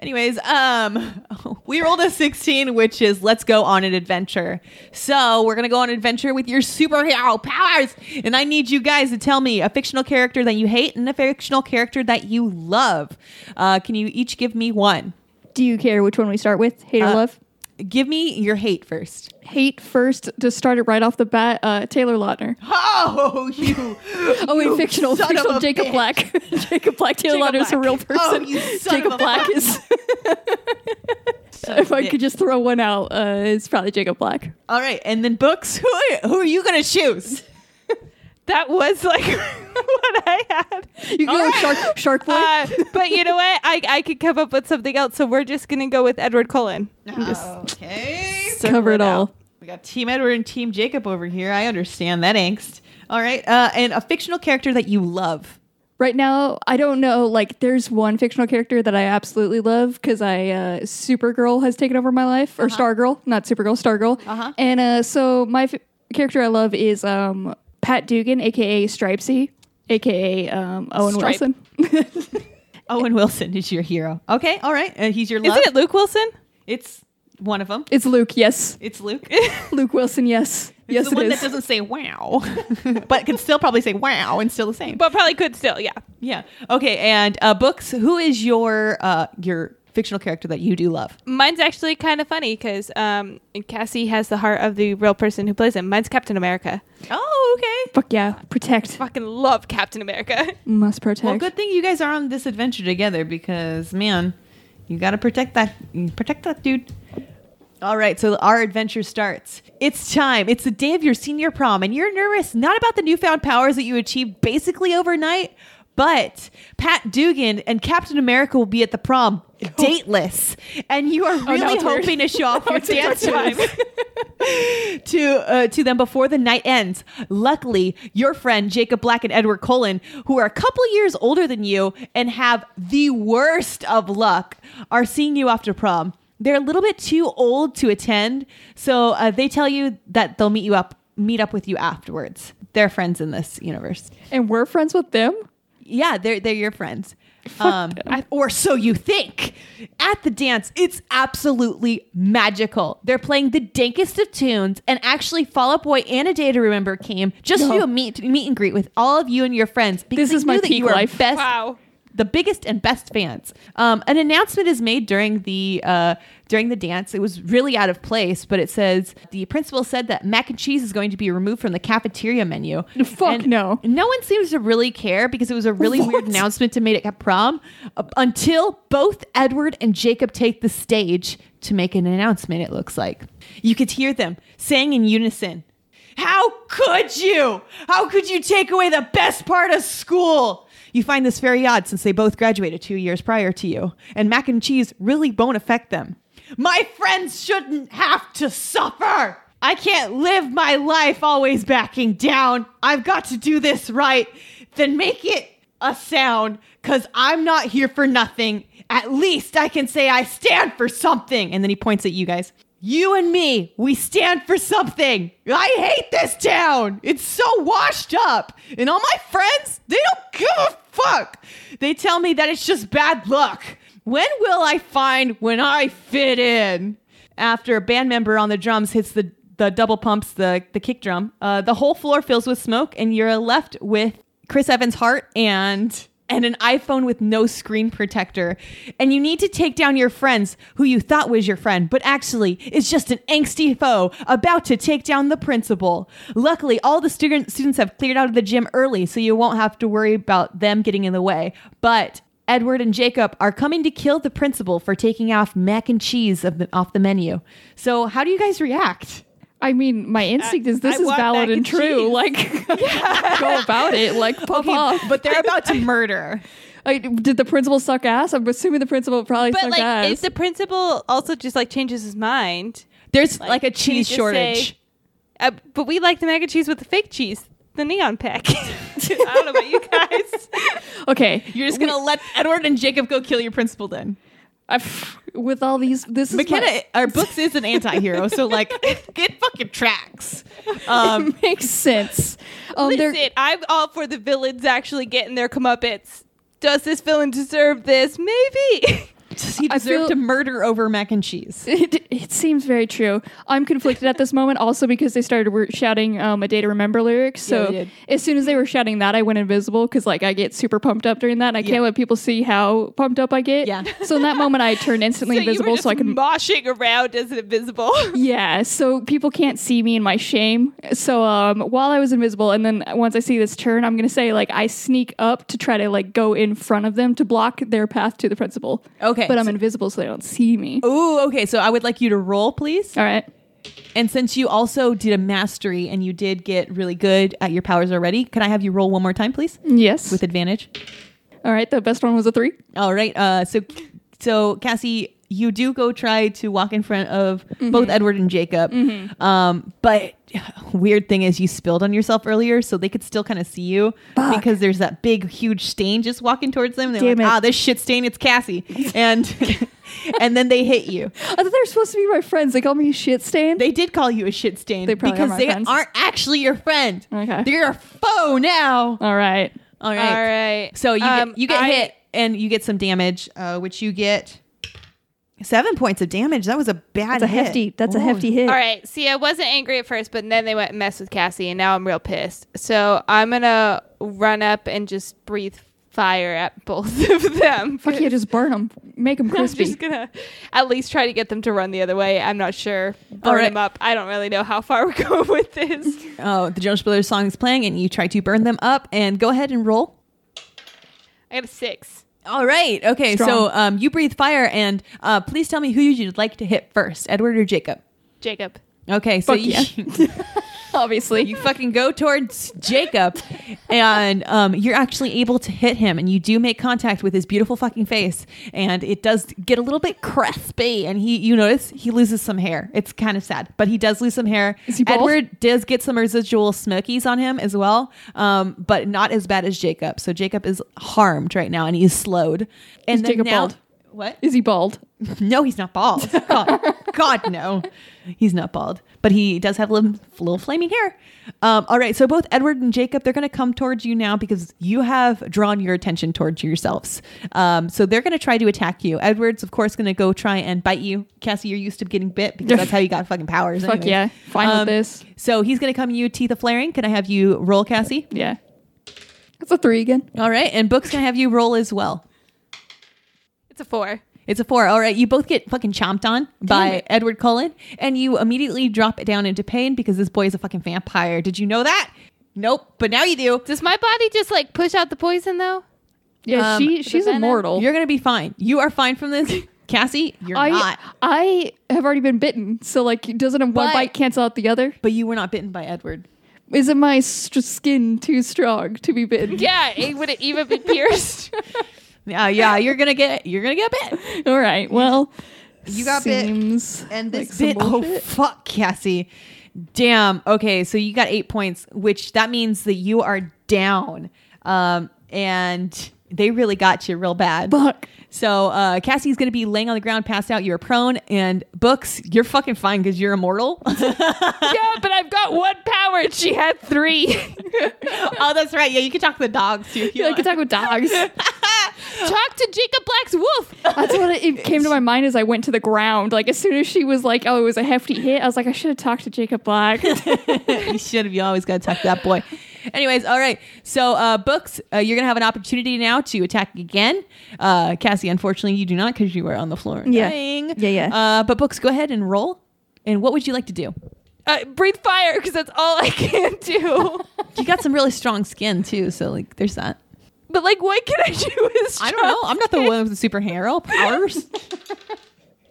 Anyways, um, we rolled a sixteen, which is let's go on an adventure. So we're gonna go on an adventure with your superhero powers, and I need you guys to tell me a fictional character that you hate and a fictional character that you love. Uh, can you each give me one? Do you care which one we start with? Hate or Uh, love? Give me your hate first. Hate first to start it right off the bat. Uh, Taylor Lautner. Oh, you! Oh wait, you fictional, son of fictional. a Jacob bitch. Black. Jacob Black. Taylor Jacob Lautner is a real person. Oh, you son Jacob of Black is. if I could just throw one out, uh, it's probably Jacob Black. All right, and then books. Who are, who are you gonna choose? That was like what I had. You go with Shark Shark Boy. Uh, but you know what? I, I could come up with something else, so we're just gonna go with Edward Cullen. Okay. Cover it all. We got Team Edward and Team Jacob over here. I understand that angst. All right, uh, and a fictional character that you love. Right now, I don't know. Like, there's one fictional character that I absolutely love because I uh, Supergirl has taken over my life, or Stargirl, not Supergirl, Stargirl. Uh-huh. And uh, so my f- character I love is um, Pat Dugan, aka Stripesy, aka um, Owen Stripe. Wilson. Owen Wilson is your hero. Okay, all right. Uh, he's your love. Isn't it Luke Wilson? It's one of them. It's Luke, yes. It's Luke. Luke Wilson, yes. It's yes, the it one is. that doesn't say wow, but can still probably say wow and still the same. But probably could still, yeah. yeah. Okay, and uh, books. Who is your uh, your fictional character that you do love? Mine's actually kind of funny because um, Cassie has the heart of the real person who plays him. Mine's Captain America. Oh, okay. Fuck yeah. Protect. Fucking love Captain America. Must protect. Well, good thing you guys are on this adventure together because man, you got to protect that protect that dude. All right, so our adventure starts. It's time. It's the day of your senior prom and you're nervous not about the newfound powers that you achieved basically overnight, but Pat Dugan and Captain America will be at the prom dateless and you are now really weird. hoping to show off your dance dances to uh, to them before the night ends. Luckily, your friend Jacob Black and Edward Cullen, who are a couple years older than you and have the worst of luck, are seeing you after prom. They're a little bit too old to attend, so uh, they tell you that they'll meet you up meet up with you afterwards. They're friends in this universe. and we're friends with them? Yeah, they're they're your friends. Um, I- or so you think. At the dance, it's absolutely magical. They're playing the dankest of tunes, and actually, Fall Out Boy and A Day to Remember came just to do a meet meet and greet with all of you and your friends. Because This they is my knew that peak you are life. Best, Wow. The biggest and best fans. Um, an announcement is made during the uh, during the dance. It was really out of place, but it says the principal said that mac and cheese is going to be removed from the cafeteria menu. Fuck And no. No one seems to really care because it was a really weird announcement to make at prom uh, until both Edward and Jacob take the stage to make an announcement. It looks like you could hear them saying in unison. How could you? How could you take away the best part of school? You find this very odd since they both graduated two years prior to you, and mac and cheese really won't affect them. My friends shouldn't have to suffer. I can't live my life always backing down. I've got to do this right. Then make it a sound, because I'm not here for nothing. At least I can say I stand for something. And then he points at you guys. You and me, we stand for something. I hate this town. It's so washed up. And all my friends, they don't give a fuck. They tell me that it's just bad luck. When will I find when I fit in? After a band member on the drums hits the, the double pumps, the, the kick drum, uh, the whole floor fills with smoke, and you're left with Chris Evans' heart and and an iPhone with no screen protector. And you need to take down your friends who you thought was your friend, but actually is just an angsty foe about to take down the principal. Luckily, all the student, students have cleared out of the gym early, so you won't have to worry about them getting in the way. But Edward and Jacob are coming to kill the principal for taking off mac and cheese of the, off the menu. So, how do you guys react? I mean, my instinct is this I is valid and and true. cheese. Like, go about it. Like, pop off. but they're about to murder. Like, did the principal suck ass? I'm assuming the principal probably But sucked like, ass. if the principal also just like changes his mind, There's like, a cheese shortage. say, uh, but we like the mac and cheese with the fake cheese, the neon pack. I don't know about you guys. okay, You're just gonna let Edward and Jacob go kill your principal then. I've, with all these, this is McKenna, my- our books is an anti-hero, so like it, it fucking tracks. Um, it makes sense. Um, Listen, I'm all for the villains actually getting their comeuppance. Does this villain deserve this? Maybe. does he deserve to murder over mac and cheese? It, it seems very true. I'm conflicted at this moment also because they started wor- shouting um, a day to remember lyrics. Yeah, So they did. as soon as they were shouting that, I went invisible because like I get super pumped up during that and I Yeah. can't let people see how pumped up I get. Yeah. So in that moment, I turned instantly so you were invisible so I can. moshing around as invisible. yeah, so people can't see me in my shame. So um, while I was invisible, and then once I see this turn, I'm gonna say like I sneak up to try to like go in front of them to block their path to the principal. Okay, but I'm so- invisible, so they don't see me. Ooh, okay. So I would like you to roll, please. All right. And since you also did a mastery and you did get really good at your powers already, can I have you roll one more time, please, Yes. with advantage? All right. The best one was a three. All right. Uh, so, so Cassie, you do go try to walk in front of both Edward and Jacob. Um, but weird thing is, you spilled on yourself earlier, so they could still kind of see you Fuck. because there's that big, huge stain just walking towards them. They're Damn like, it. ah, this shit stain, it's Cassie, and and then they hit you. I thought they were supposed to be my friends. They called me a shit stain. They did call you a shit stain They probably are because my they friends. aren't actually your friend. Okay. They're your foe now. All right. All All right. right. So you Um, get, you get I- hit and you get some damage, uh, which you get seven points of damage. That was a bad. That's a hit. hefty. That's a hefty hit. All right. See, I wasn't angry at first, but then they went and messed with Cassie, and now I'm real pissed. So I'm gonna run up and just breathe fire at both of them. Fuck yeah, just burn them. Make them crispy. I'm crispy. just gonna at least try to get them to run the other way. I'm not sure. Burn All right. them up. I don't really know how far we're going with this. Oh, the Jonas Brothers song is playing, and you try to burn them up. And go ahead and roll. I got a six. All right. Okay. So um, you breathe fire, and uh, please tell me who you'd like to hit first, Edward or Jacob. Jacob. Okay. So Fuck you, yeah. Obviously. you fucking go towards Jacob, and um, you're actually able to hit him, and you do make contact with his beautiful fucking face, and it does get a little bit crispy, and he, you notice, he loses some hair. It's kind of sad, but he does lose some hair. Is he bald? Edward does get some residual smokies on him as well, um, but not as bad as Jacob. So Jacob is harmed right now, and he's slowed. And Is then Jacob now- bald? What? Is he bald? No, he's not bald. God, God, no, he's not bald. But he does have little, little flaming hair. Um, all right, so both Edward and Jacob, they're going to come towards you now because you have drawn your attention towards yourselves. Um, so they're going to try to attack you. Edward's, of course, going to go try and bite you. Cassie, you're used to getting bit because that's how you got fucking powers. Fuck anyways. yeah. Fine Um, with this. So he's going to come you teeth of flaring. Can I have you roll, Cassie? Yeah. That's a three again. All right, and Book's going to have you roll as well. It's a four. It's a four. All right. You both get fucking chomped on by it. Edward Cullen, and you immediately drop it down into pain because this boy is a fucking vampire. Did you know that? Nope. But now you do. Does my body just like push out the poison though? Yeah, Um, she she's venom? immortal. You're gonna be fine. You are fine from this, Cassie. You're I not. I have already been bitten, so like doesn't a one But- bite cancel out the other? But you were not bitten by Edward. Isn't my st- skin too strong to be bitten? Yeah. It, would it even be pierced? Yeah, yeah. You're gonna get. You're gonna get bit. All right. Well, You got bit, And this some bit. Oh fuck, Cassie. Damn. Okay, so you got eight points, which that means that you are down. Um, and they really got you real bad. Fuck. So uh, Cassie's gonna be laying on the ground, passed out. You're prone, and books. You're fucking fine because you're immortal. yeah, but I've got one power and she had three. oh, that's right. Yeah, you can talk to the dogs too. Yeah, I can talk with dogs. Talk to Jacob Black's wolf. That's what it, it came to my mind as I went to the ground. Like as soon as she was like, "Oh, it was a hefty hit," I was like, "I should have talked to Jacob Black." you should have. You always got to talk to that boy. Anyways, all right. So, uh, books, uh, you're gonna have an opportunity now to attack again. Uh, Cassie, unfortunately, you do not because you were on the floor. Yeah. dying. Yeah, yeah. Uh, but books, go ahead and roll. And what would you like to do? Uh, breathe fire because that's all I can do. You got some really strong skin too, so like, there's that. But like, what can I do with? I don't know. I'm not the one with the superhero powers.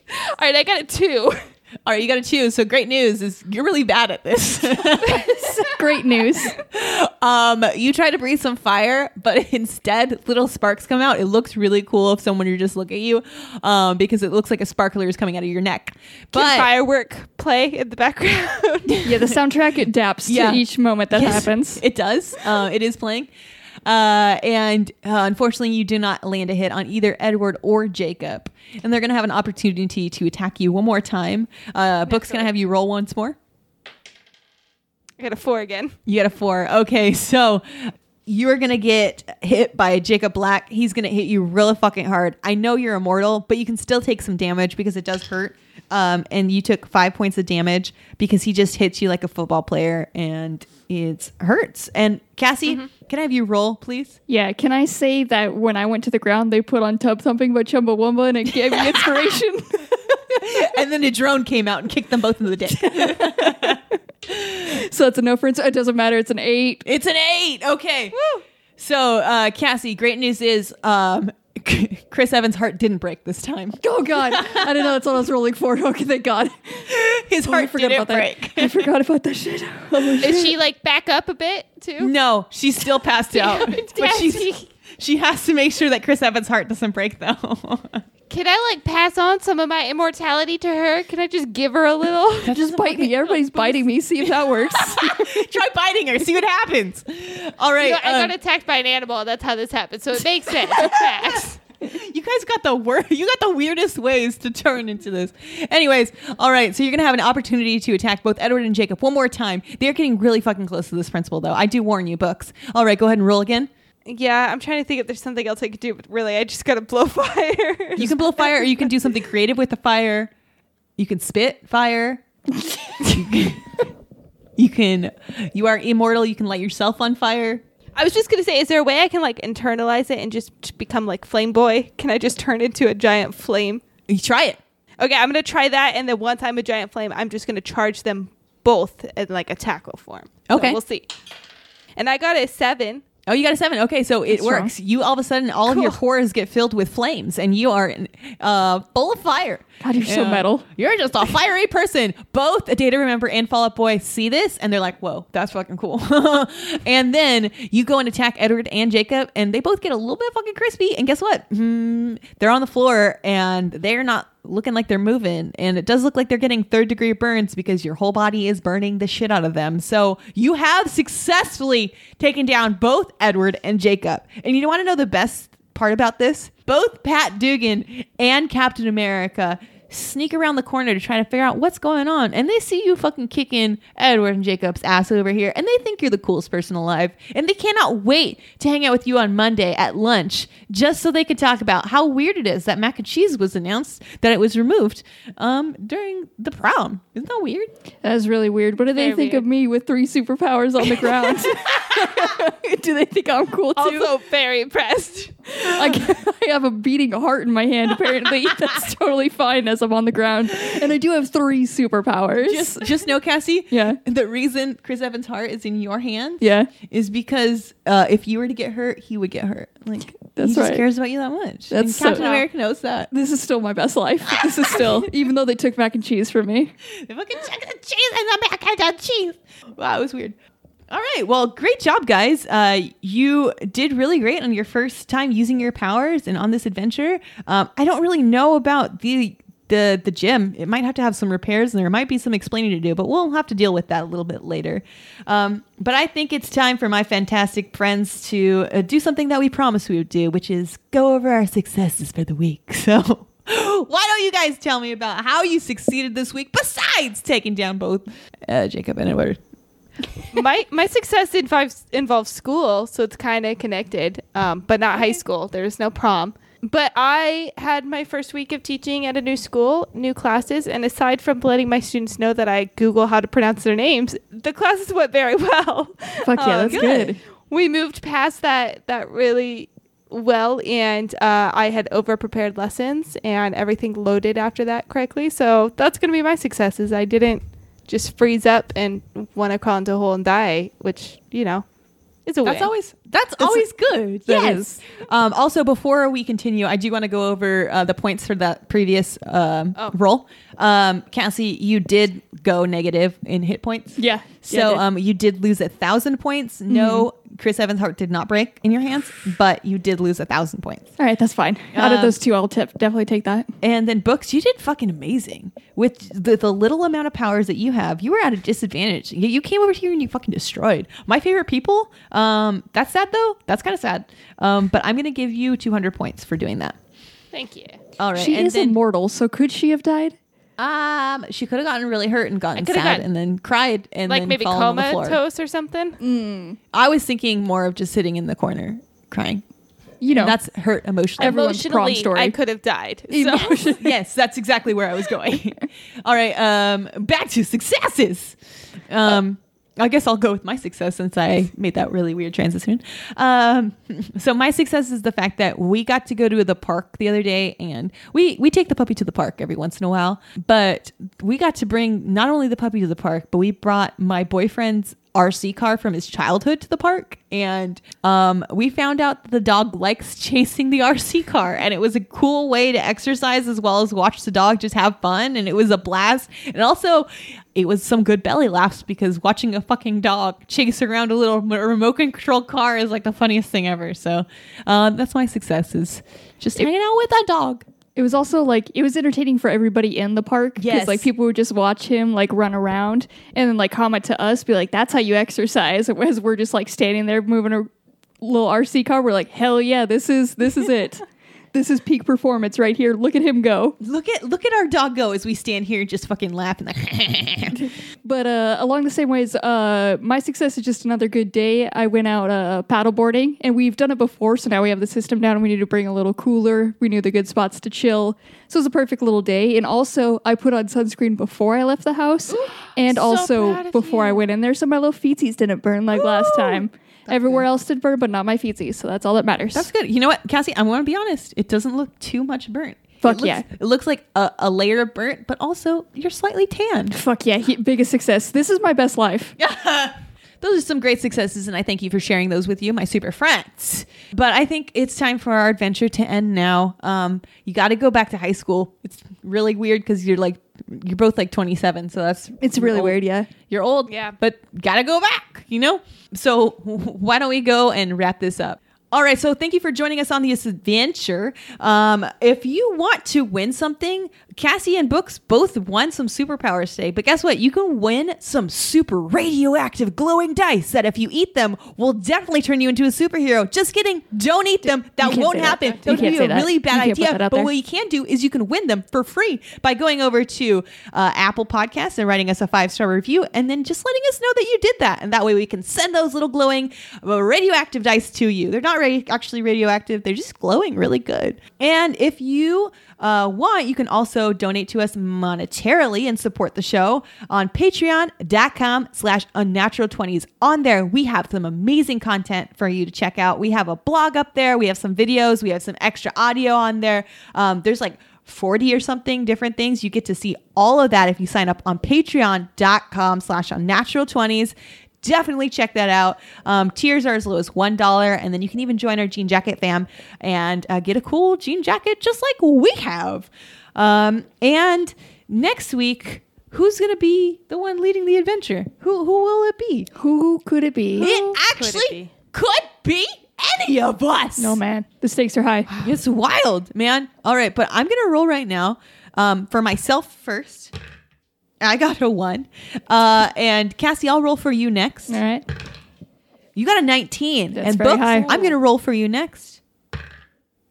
All right, I got a two. All right, you got to choose. So great news is you're really bad at this. Great news. um, you try to breathe some fire, but instead little sparks come out. It looks really cool if someone were just look at you, um, because it looks like a sparkler is coming out of your neck. Can But firework play in the background? Yeah, the soundtrack adapts Yeah. to each moment that Yes, happens. It does. Uh, it is playing. Uh, and uh, unfortunately, you do not land a hit on either Edward or Jacob. And they're going to have an opportunity to attack you one more time. Uh, Book's going to have you roll once more. I got a four again. You got a four. Okay, so you're gonna get hit by Jacob Black. He's gonna hit you really fucking hard. I know you're immortal, but you can still take some damage because it does hurt. Um, and you took five points of damage because he just hits you like a football player, and it hurts. And Cassie, can I have you roll, please? Yeah, can I say that when I went to the ground, they put on Tubthumping by Chumbawamba and it gave me inspiration? and then a drone came out and kicked them both in the dick. so that's a no for. It doesn't matter. It's an eight. It's an eight. Okay. So, uh, Cassie, great news is um, Chris Evans' heart didn't break this time. Oh, God. I didn't know that's what I was rolling for. Okay, thank God. His Oh, I heart forgot didn't about that. break. I forgot about that shit. Oh, shit. Is she like back up a bit too? No, she's still passed out. But she's, she has to make sure that Chris Evans' heart doesn't break, though. Can I like pass on some of my immortality to her? Can I just give her a little? Just bite me. Everybody's biting me. See if that works. Try biting her, see what happens. All right. You know, I um, got attacked by an animal. That's how this happened. So it makes sense. It tracks. you guys got the wor- You got the weirdest ways to turn into this. Anyways, all right. So you're gonna have an opportunity to attack both Edward and Jacob one more time. They're getting really fucking close to this principle, though. I do warn you, books. All right, go ahead and roll again. Yeah, I'm trying to think if there's something else I could do, but really, I just gotta blow fire. You can blow fire, or you can do something creative with the fire. You can spit fire. you, can, you are immortal. You can light yourself on fire. I was just gonna say, is there a way I can like internalize it and just become like Flame Boy? Can I just turn into a giant flame? You try it. Okay, I'm gonna try that, and then once I'm a giant flame, I'm just gonna charge them both in like a tackle form. So Okay. we'll see. And I got a seven. Oh, you got a seven. Okay, so it That's works. You all of a sudden, all of your Cool. pores get filled with flames, and you are uh, full of fire. God, you're so metal. You're just a fiery person. Both a Day to Remember and Fall Out Boy see this, and they're like, "Whoa, that's fucking cool." and then you go and attack Edward and Jacob, and they both get a little bit fucking crispy. And guess what? Hmm, they're on the floor, and they're not looking like they're moving. And it does look like they're getting third degree burns because your whole body is burning the shit out of them. So you have successfully taken down both Edward and Jacob. And you want to know the best part about this? Both Pat Dugan and Captain America sneak around the corner to try to figure out what's going on. And they see you fucking kicking Edward and Jacob's ass over here. And they think you're the coolest person alive. And they cannot wait to hang out with you on Monday at lunch just so they could talk about how weird it is that mac and cheese was announced that it was removed um, during the prom. Isn't that weird? That is really weird. What do they Very think of me with three superpowers on the ground? do they think I'm cool too? Also, very impressed. I, I have a beating heart in my hand. Apparently, that's totally fine as I'm on the ground, and I do have three superpowers. Just just know, Cassie. Yeah. The reason Chris Evans' heart is in your hands. yeah, Is because uh, if you were to get hurt, he would get hurt. Like That's he just cares about you that much. That's and so- Captain America knows that. this is still my best life. This is still, even though they took mac and cheese from me. They fucking check the cheese and the mac and cheese. Wow, it was weird. All right, well, great job, guys. Uh, you did really great on your first time using your powers and on this adventure. Um, I don't really know about the the the gym. It might have to have some repairs, and there might be some explaining to do, but we'll have to deal with that a little bit later. Um, but I think it's time for my fantastic friends to uh, do something that we promised we would do, which is go over our successes for the week. So. Why don't you guys tell me about how you succeeded this week besides taking down both uh, Jacob and Edward? my my success involves involves school, so it's kind of connected, um, but not high school. There was no prom. But I had my first week of teaching at a new school, new classes, and aside from letting my students know that I Google how to pronounce their names, the classes went very well. Fuck yeah, Um, that's good. we moved past that that really well and uh, i had over prepared lessons and everything loaded after that correctly so that's going to be my successes i didn't just freeze up and want to crawl into a hole and die which you know It's a That's win. always that's always good. That yes. is. Um, also, before we continue, I do want to go over uh, the points for that previous um, Oh. roll. Um, Cassie, you did go negative in hit points. Yeah. So Yeah, I did. um, you did lose a thousand points. No, Chris Evans' heart did not break in your hands, but you did lose a thousand points. All right, that's fine. Out of Um, those two, I'll tip, definitely take that. And then books, you did fucking amazing with the, the little amount of powers that you have. You were at a disadvantage. You, you came over here and you fucking destroyed my favorite people. Um, that's sad though. That's kind of sad. Um, but I'm gonna give you 200 points for doing that. Thank you. All right. she and is then, immortal, so could she have died? um, she could have gotten really hurt and gotten sad gotten- and then cried and like then maybe fallen on the floor. comatose or something. I was thinking more of just sitting in the corner crying. You know, And that's hurt emotionally. Everyone's prom story. I could have died. So. Yes, that's exactly where I was going. All right, um, back to successes. Um, I guess I'll go with my success since I made that really weird transition. Um, so my success is the fact that we got to go to the park the other day, and we we take the puppy to the park every once in a while. But we got to bring not only the puppy to the park, but we brought my boyfriend's RC car from his childhood to the park, and um, we found out that the dog likes chasing the RC car, and it was a cool way to exercise as well as watch the dog just have fun, and it was a blast. And also, it was some good belly laughs because watching a fucking dog chase around a little remote control car is like the funniest thing ever. So uh, that's my success is just hanging out with that dog. It was also like it was entertaining for everybody in the park because Yes. like people would just watch him like run around and then like comment to us, be like, "That's how you exercise." As we're just like standing there moving a little RC car, we're like, "Hell yeah, this is this is it." This is peak performance right here. Look at him go. Look at look at our dog go as we stand here and just fucking laughing like But uh, along the same ways, uh, my success is just another good day. I went out uh, paddleboarding, and we've done it before, so now we have the system down. and We need to bring a little cooler. We knew the good spots to chill, so it was a perfect little day. And also, I put on sunscreen before I left the house, and So also before I went in there, so my little feetsies didn't burn like last time. Everywhere else did burn, but not my feetsies, so that's all that matters. That's good. You know what, Cassie? I'm going to be honest. It doesn't look too much burnt. Fuck It looks- yeah. It looks like a, a layer of burnt, but also you're slightly tanned. Fuck yeah, he, biggest success. This is my best life. Those are some great successes, and I thank you for sharing those with you, my super friends. But I think it's time for our adventure to end now. Um, you got to go back to high school. It's really weird because you're like you're both like 27, so that's It's really old. weird, yeah. You're old, Yeah. but gotta go back, you know? So why don't we go and wrap this up? All right, so thank you for joining us on this adventure. Um, if you want to win something, Cassie and Books both won some superpowers today. But guess what? You can win some super radioactive glowing dice that, if you eat them, will definitely turn you into a superhero. Just kidding. Don't eat them. That won't that. happen. You That would be a that. really bad idea. But there. what you can do is you can win them for free by going over to uh, Apple Podcasts and writing us a five star review, and then just letting us know that you did that. And that way we can send those little glowing uh, radioactive dice to you. They're not ra- actually radioactive; they're just glowing really good. And if you uh, want, you can also donate to us monetarily and support the show on patreon.com slash unnatural 20s. On there, we have some amazing content for you to check out. We have a blog up there. We have some videos. We have some extra audio on there. Um, there's like 40 or something different things. You get to see all of that if you sign up on patreon.com slash unnatural 20s. Definitely check that out. Um, tiers are as low as $1, and then you can even join our Jean Jacket fam and uh, get a cool jean jacket just like we have. Um, and next week, who's going to be the one leading the adventure? Who, who will it be? Who could it be? it could it actually be? could be any of us. No man, the stakes are high. It's wild, man. All right, but I'm gonna roll right now. Um, for myself first. I got a one. Uh, and Cassie, I'll roll for you next. All right. You got a 19. That's and very Books, high. I'm gonna roll for you next.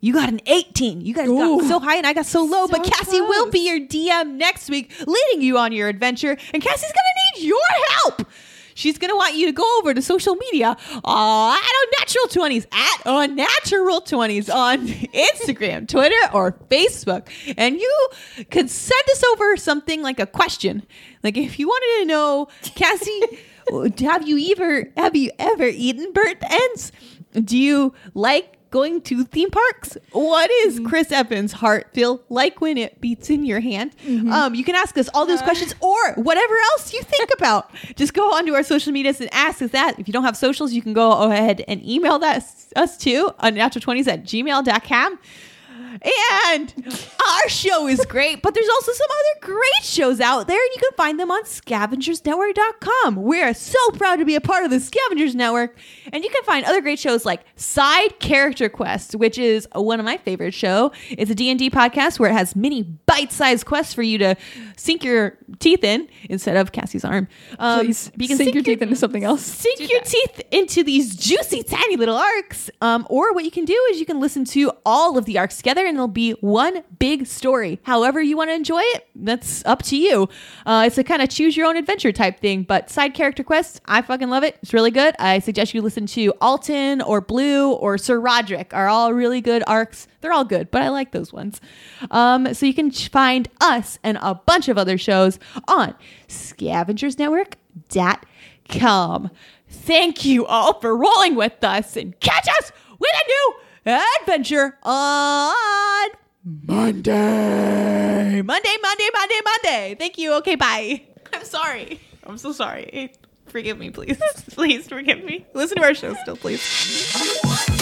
You got an 18. You guys got Ooh. so high and I got so low, but So Cassie will close. be your DM next week, leading you on your adventure. And Cassie's gonna need your help. She's gonna want you to go over to social media uh, at Unnatural 20s, at Unnatural 20s on Instagram, Twitter, or Facebook. And you could send us over something like a question. Like if you wanted to know, Cassie, have you ever have you ever eaten burnt ends? Do you like going to theme parks. What is mm-hmm. Chris Evans' heart feel like when it beats in your hand? Mm-hmm. Um, you can ask us all those uh. questions or whatever else you think about. Just go onto our social medias and ask us that. If you don't have socials, you can go ahead and email that us too unnatural20s at gmail.com. And our show is great, but there's also some other great shows out there, and you can find them on scavengersnetwork.com. We're so proud to be a part of the Scavengers Network, and you can find other great shows like Side Character Quest, which is one of my favorite show. It's a D&D podcast where it has many bite-sized quests for you to sink your teeth in instead of Cassie's arm. Um, Please you can sink your teeth into something else. sink Do your that. teeth into these juicy tiny little arcs um, or what you can do is you can listen to all of the arcs together and it'll be one big story. However you want to enjoy it that's up to you. Uh, it's a kind of choose your own adventure type thing but side character quests i fucking love it. It's really good. I suggest you listen to alton or blue or sir roderick. Are all really good arcs. They're all good but i like those ones. Um, so you can find us and a bunch of other shows on scavengersnetwork.com Thank you all for rolling with us and catch us with a new adventure on Monday. Monday, Monday, Monday, Monday. Thank you. Okay, bye. I'm sorry. I'm so sorry. Forgive me, please. please forgive me. Listen to our show still, please.